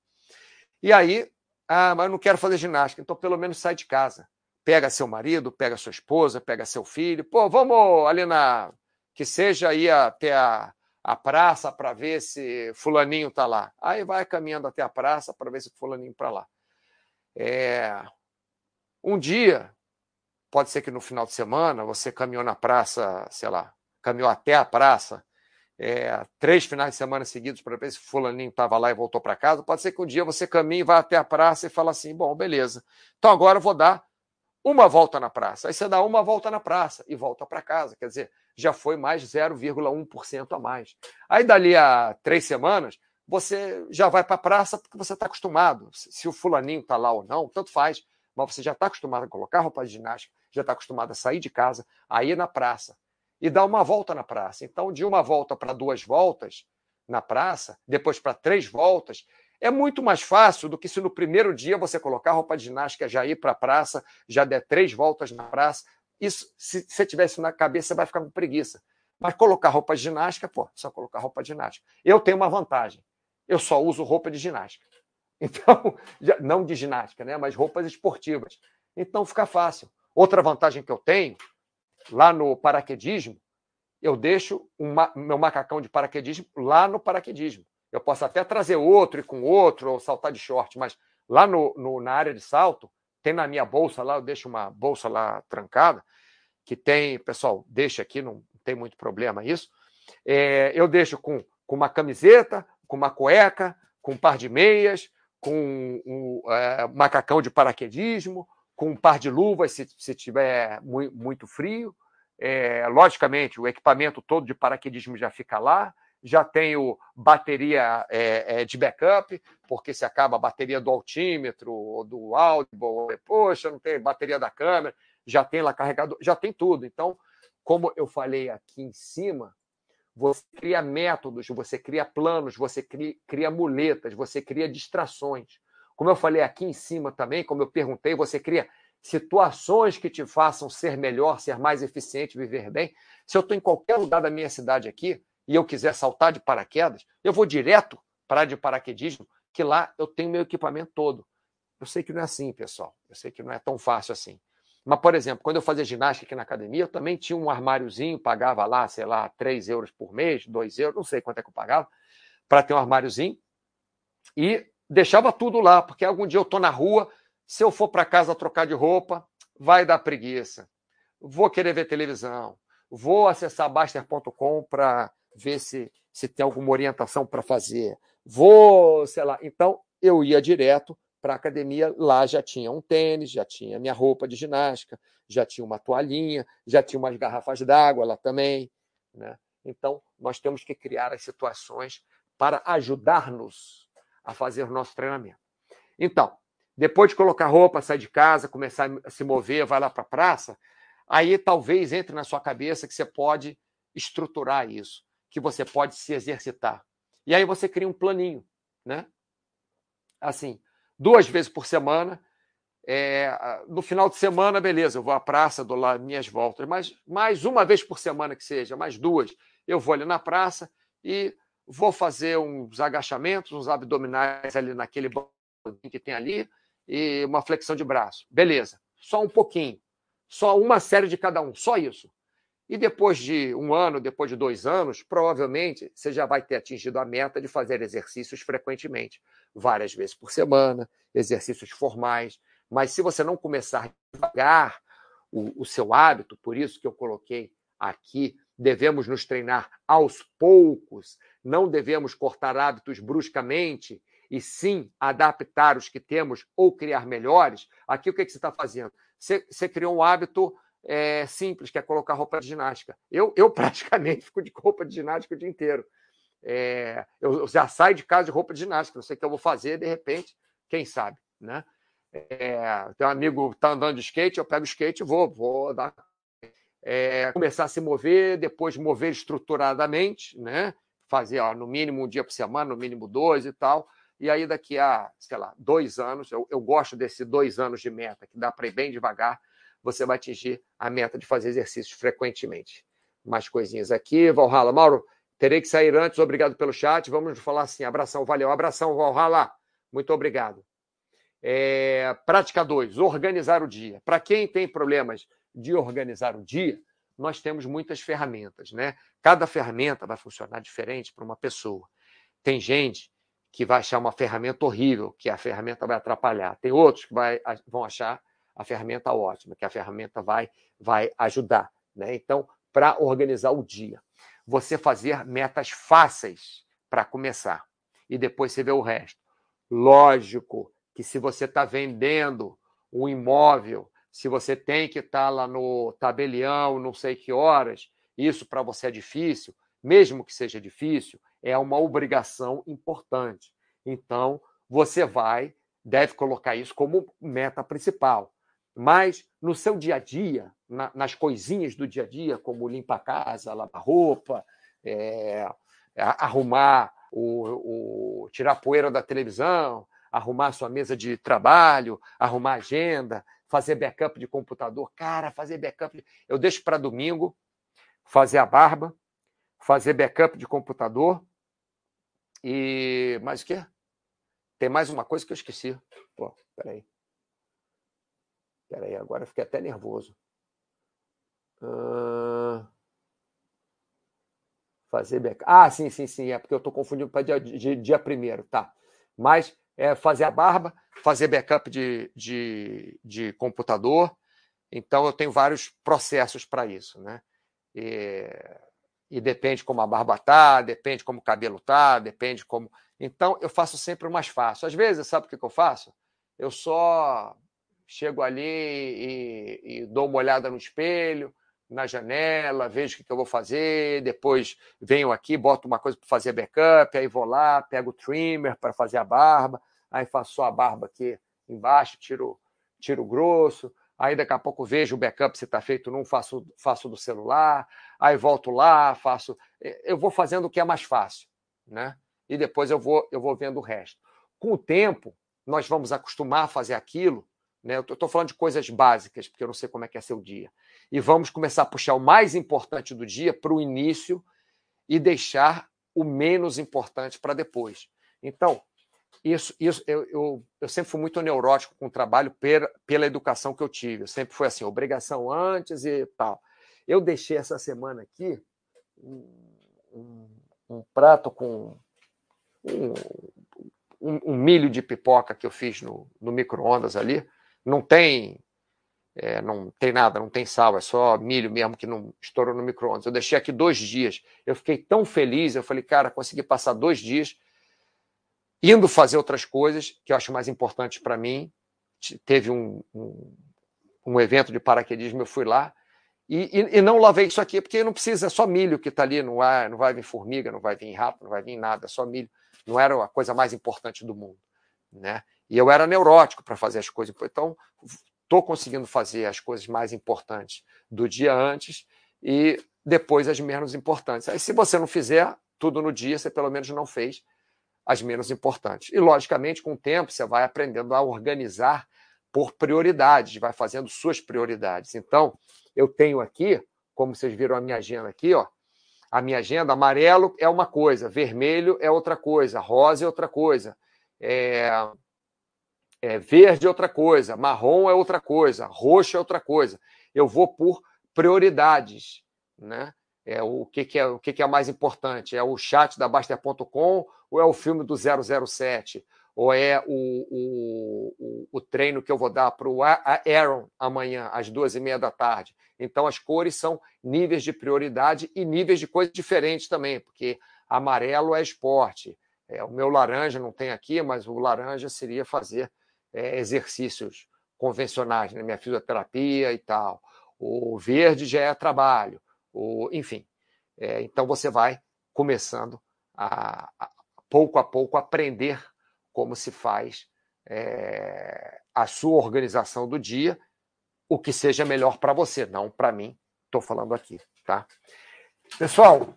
E aí, ah, mas eu não quero fazer ginástica, então pelo menos sai de casa. Pega seu marido, pega sua esposa, pega seu filho. Pô, vamos ali na. Que seja ir até a, a praça para ver se Fulaninho está lá. Aí vai caminhando até a praça para ver se Fulaninho está lá. É... Um dia, pode ser que no final de semana você caminhou na praça, sei lá, caminhou até a praça é, três finais de semana seguidos para ver se fulaninho estava lá e voltou para casa. Pode ser que um dia você caminhe, vá até a praça e fala assim, bom, beleza. Então agora eu vou dar uma volta na praça. Aí você dá uma volta na praça e volta para casa. Quer dizer, já foi mais 0,1% a mais. Aí dali a três semanas, você já vai para a praça porque você está acostumado. Se o fulaninho está lá ou não, tanto faz. Mas você já está acostumado a colocar roupa de ginástica, já está acostumado a sair de casa, a ir na praça e dar uma volta na praça. Então, de uma volta para duas voltas na praça, depois para três voltas, é muito mais fácil do que se no primeiro dia você colocar roupa de ginástica, já ir para a praça, já der três voltas na praça. Isso, se você tivesse na cabeça, você vai ficar com preguiça. Mas colocar roupa de ginástica, pô, só colocar roupa de ginástica. Eu tenho uma vantagem. Eu só uso roupa de ginástica. Então, não de ginástica, né? Mas roupas esportivas. Então fica fácil. Outra vantagem que eu tenho lá no paraquedismo, eu deixo o meu macacão de paraquedismo lá no paraquedismo. Eu posso até trazer outro e com outro, ou saltar de short, mas lá no, no, na área de salto, tem na minha bolsa lá, eu deixo uma bolsa lá trancada, que tem, pessoal, deixa aqui, não tem muito problema isso. É, eu deixo com, com uma camiseta, com uma cueca, com um par de meias, com um, um é, macacão de paraquedismo, com um par de luvas se, se tiver muito, frio. É, logicamente, o equipamento todo de paraquedismo já fica lá. Já tenho bateria é, é, de backup, porque se acaba a bateria do altímetro, ou do Audible, poxa, não tem bateria da câmera, já tem lá carregador, já tem tudo. Então, como eu falei aqui em cima, você cria métodos, você cria planos, você cria, cria muletas, você cria distrações. Como eu falei aqui em cima também, como eu perguntei, você cria situações que te façam ser melhor, ser mais eficiente, viver bem. Se eu estou em qualquer lugar da minha cidade aqui e eu quiser saltar de paraquedas, eu vou direto para a de paraquedismo, que lá eu tenho meu equipamento todo. Eu sei que não é assim, pessoal. Eu sei que não é tão fácil assim. Mas, por exemplo, quando eu fazia ginástica aqui na academia, eu também tinha um armáriozinho, pagava lá, sei lá, 3 euros por mês, 2 euros, não sei quanto é que eu pagava, para ter um armáriozinho. E deixava tudo lá, porque algum dia eu estou na rua, se eu for para casa trocar de roupa, vai dar preguiça. Vou querer ver televisão. Vou acessar Baster.com para ver se, se tem alguma orientação para fazer. Vou, sei lá. Então, eu ia direto para a academia. Lá já tinha um tênis, já tinha minha roupa de ginástica, já tinha uma toalhinha, já tinha umas garrafas d'água lá também. Né? Então, nós temos que criar as situações para ajudar-nos a fazer o nosso treinamento. Então, depois de colocar roupa, sair de casa, começar a se mover, vai lá para a praça, aí talvez entre na sua cabeça que você pode estruturar isso, que você pode se exercitar. E aí você cria um planinho, né? Assim, duas vezes por semana, é, no final de semana, beleza, eu vou à praça, dou lá minhas voltas, mas mais uma vez por semana que seja, mais duas, eu vou ali na praça e vou fazer uns agachamentos, uns abdominais ali naquele banco que tem ali e uma flexão de braço. Beleza, só um pouquinho, só uma série de cada um, só isso. E depois de um ano, depois de dois anos, provavelmente você já vai ter atingido a meta de fazer exercícios frequentemente, várias vezes por semana, exercícios formais. Mas se você não começar devagar o, o seu hábito, por isso que eu coloquei aqui devemos nos treinar aos poucos, não devemos cortar hábitos bruscamente, e sim adaptar os que temos ou criar melhores. Aqui o que, é que você está fazendo? Você, você, criou um hábito é, simples, que é colocar roupa de ginástica. Eu, eu praticamente fico de roupa de ginástica o dia inteiro. É, eu, já saio de casa de roupa de ginástica, não sei o que eu vou fazer, de repente, quem sabe, né? É, tem um amigo que está andando de skate, eu pego o skate e vou, vou dar é, começar a se mover, depois mover estruturadamente, né? fazer ó, no mínimo um dia por semana, no mínimo dois e tal. E aí, daqui a, sei lá, dois anos, eu, eu gosto desse dois anos de meta, que dá para ir bem devagar, você vai atingir a meta de fazer exercícios frequentemente. Mais coisinhas aqui. Valhalla, Mauro, terei que sair antes, obrigado pelo chat. Vamos falar assim: abração, valeu, abração, Valhalla, muito obrigado. É, prática 2, organizar o dia. Para quem tem problemas de organizar o dia, nós temos muitas ferramentas, né? Cada ferramenta vai funcionar diferente para uma pessoa. Tem gente que vai achar uma ferramenta horrível, que a ferramenta vai atrapalhar. Tem outros que vai, vão achar a ferramenta ótima, que a ferramenta vai, vai ajudar. Né? Então, para organizar o dia, você fazer metas fáceis para começar e depois você vê o resto. Lógico que se você está vendendo um imóvel se você tem que estar tá lá no tabelião, não sei que horas, isso para você é difícil, mesmo que seja difícil, é uma obrigação importante. Então, você vai, deve colocar isso como meta principal. Mas no seu dia a dia, na, nas coisinhas do dia a dia, como limpar a casa, lavar roupa, é, arrumar o, o tirar poeira da televisão, arrumar sua mesa de trabalho, arrumar agenda, fazer backup de computador. Cara, fazer backup. De... Eu deixo para domingo fazer a barba, fazer backup de computador. E mais o quê? Tem mais uma coisa que eu esqueci. Pô, peraí. Peraí, agora eu fiquei até nervoso. Uh... Fazer backup. Ah, sim, sim, sim. É porque eu estou confundindo para dia, dia, dia primeiro, tá. Mas é fazer a barba, fazer backup de, de, de computador. Então, eu tenho vários processos para isso. Né? E, e, depende como a barba está, depende como o cabelo está, depende como. Então, eu faço sempre o mais fácil. Às vezes, sabe o que, que eu faço? Eu só chego ali e, e, dou uma olhada no espelho, na janela, vejo o que, que eu vou fazer, depois venho aqui, boto uma coisa para fazer backup, aí vou lá, pego o trimmer para fazer a barba, aí faço só a barba aqui embaixo, tiro, tiro grosso, aí daqui a pouco vejo o backup se está feito não faço, faço do celular, aí volto lá, faço. Eu vou fazendo o que é mais fácil, né? E depois eu vou, eu vou vendo o resto. Com o tempo, nós vamos acostumar a fazer aquilo, né? Eu estou falando de coisas básicas, porque eu não sei como é que é seu dia. E vamos começar a puxar o mais importante do dia para o início e deixar o menos importante para depois. Então, isso, isso eu, eu, eu, sempre fui muito neurótico com o trabalho pela, pela educação que eu tive. Eu sempre foi assim, obrigação antes e tal. Eu deixei essa semana aqui um, um, um prato com um, um, milho de pipoca que eu fiz no, no micro-ondas ali. Não tem é, não tem nada, não tem sal, é só milho mesmo que não estourou no micro-ondas. Eu deixei aqui dois dias. Eu fiquei tão feliz, eu falei, cara, consegui passar dois dias indo fazer outras coisas que eu acho mais importantes para mim. Teve um, um, um, evento de paraquedismo, eu fui lá e, e, e, não lavei isso aqui, porque não precisa, é só milho que está ali, não, vai, não vai vir formiga, não vai vir rato, não vai vir nada, é só milho. Não era a coisa mais importante do mundo. Né? E eu era neurótico para fazer as coisas. Então, estou conseguindo fazer as coisas mais importantes do dia antes e depois as menos importantes. Aí, se você não fizer tudo no dia, você pelo menos não fez as menos importantes. E, logicamente, com o tempo, você vai aprendendo a organizar por prioridades, vai fazendo suas prioridades. Então, eu tenho aqui, como vocês viram a minha agenda aqui, ó, a minha agenda, amarelo é uma coisa, vermelho é outra coisa, rosa é outra coisa, é, é verde é outra coisa, marrom é outra coisa, roxo é outra coisa. Eu vou por prioridades, né? É, o que, que é o que, que é mais importante? É o chat da Baster.com ou é o filme do 007? Ou é o, o, o, o treino que eu vou dar para o Aaron amanhã, às duas e meia da tarde? Então, as cores são níveis de prioridade e níveis de coisas diferentes também, porque amarelo é esporte. É, o meu laranja não tem aqui, mas o laranja seria fazer é, exercícios convencionais, né? minha fisioterapia e tal. O verde já é trabalho o, enfim. É, então você vai começando a, a, pouco a pouco aprender como se faz é, a sua organização do dia, o que seja melhor para você, não para mim, estou falando aqui, tá? Pessoal,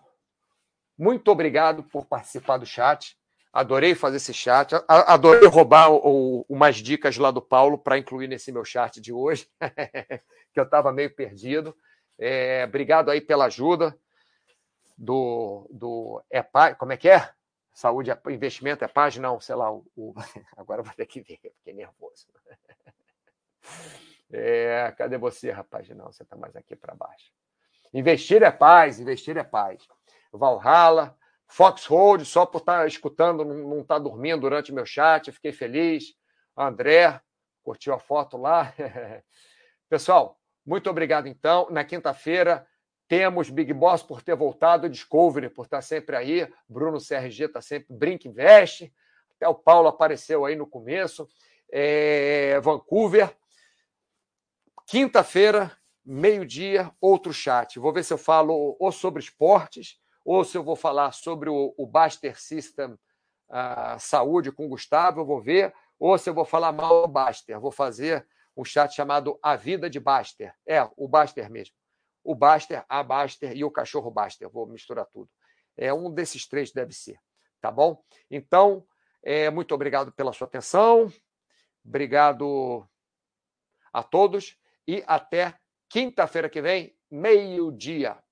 muito obrigado por participar do chat. Adorei fazer esse chat. Adorei roubar o, o, umas dicas lá do Paulo para incluir nesse meu chat de hoje, que eu estava meio perdido. É, obrigado aí pela ajuda do, do é, como é que é? Saúde, é, investimento é página, não, sei lá, o, o... agora vou ter que ver, fiquei nervoso. É, cadê você, rapaz? Não, você está mais aqui para baixo. Investir é paz, investir é paz. Valhalla, Foxhold, só por estar tá escutando, não estar tá dormindo durante meu chat, fiquei feliz. André, curtiu a foto lá. Pessoal, muito obrigado então. Na quinta-feira temos Big Boss por ter voltado, Discovery por estar sempre aí, Bruno CRG está sempre, Brink Invest, até o Paulo apareceu aí no começo, é, Vancouver. Quinta-feira, meio-dia, outro chat. Vou ver se eu falo ou sobre esportes ou se eu vou falar sobre o, o Baster System uh, Saúde com o Gustavo, eu vou ver, ou se eu vou falar mal do Baster. Vou fazer um chat chamado A Vida de Baster. É, o Baster mesmo. O Baster, a Baster e o cachorro Baster. Vou misturar tudo. É um desses três deve ser. Tá bom? Então, é, muito obrigado pela sua atenção. Obrigado a todos e até quinta-feira que vem, meio-dia.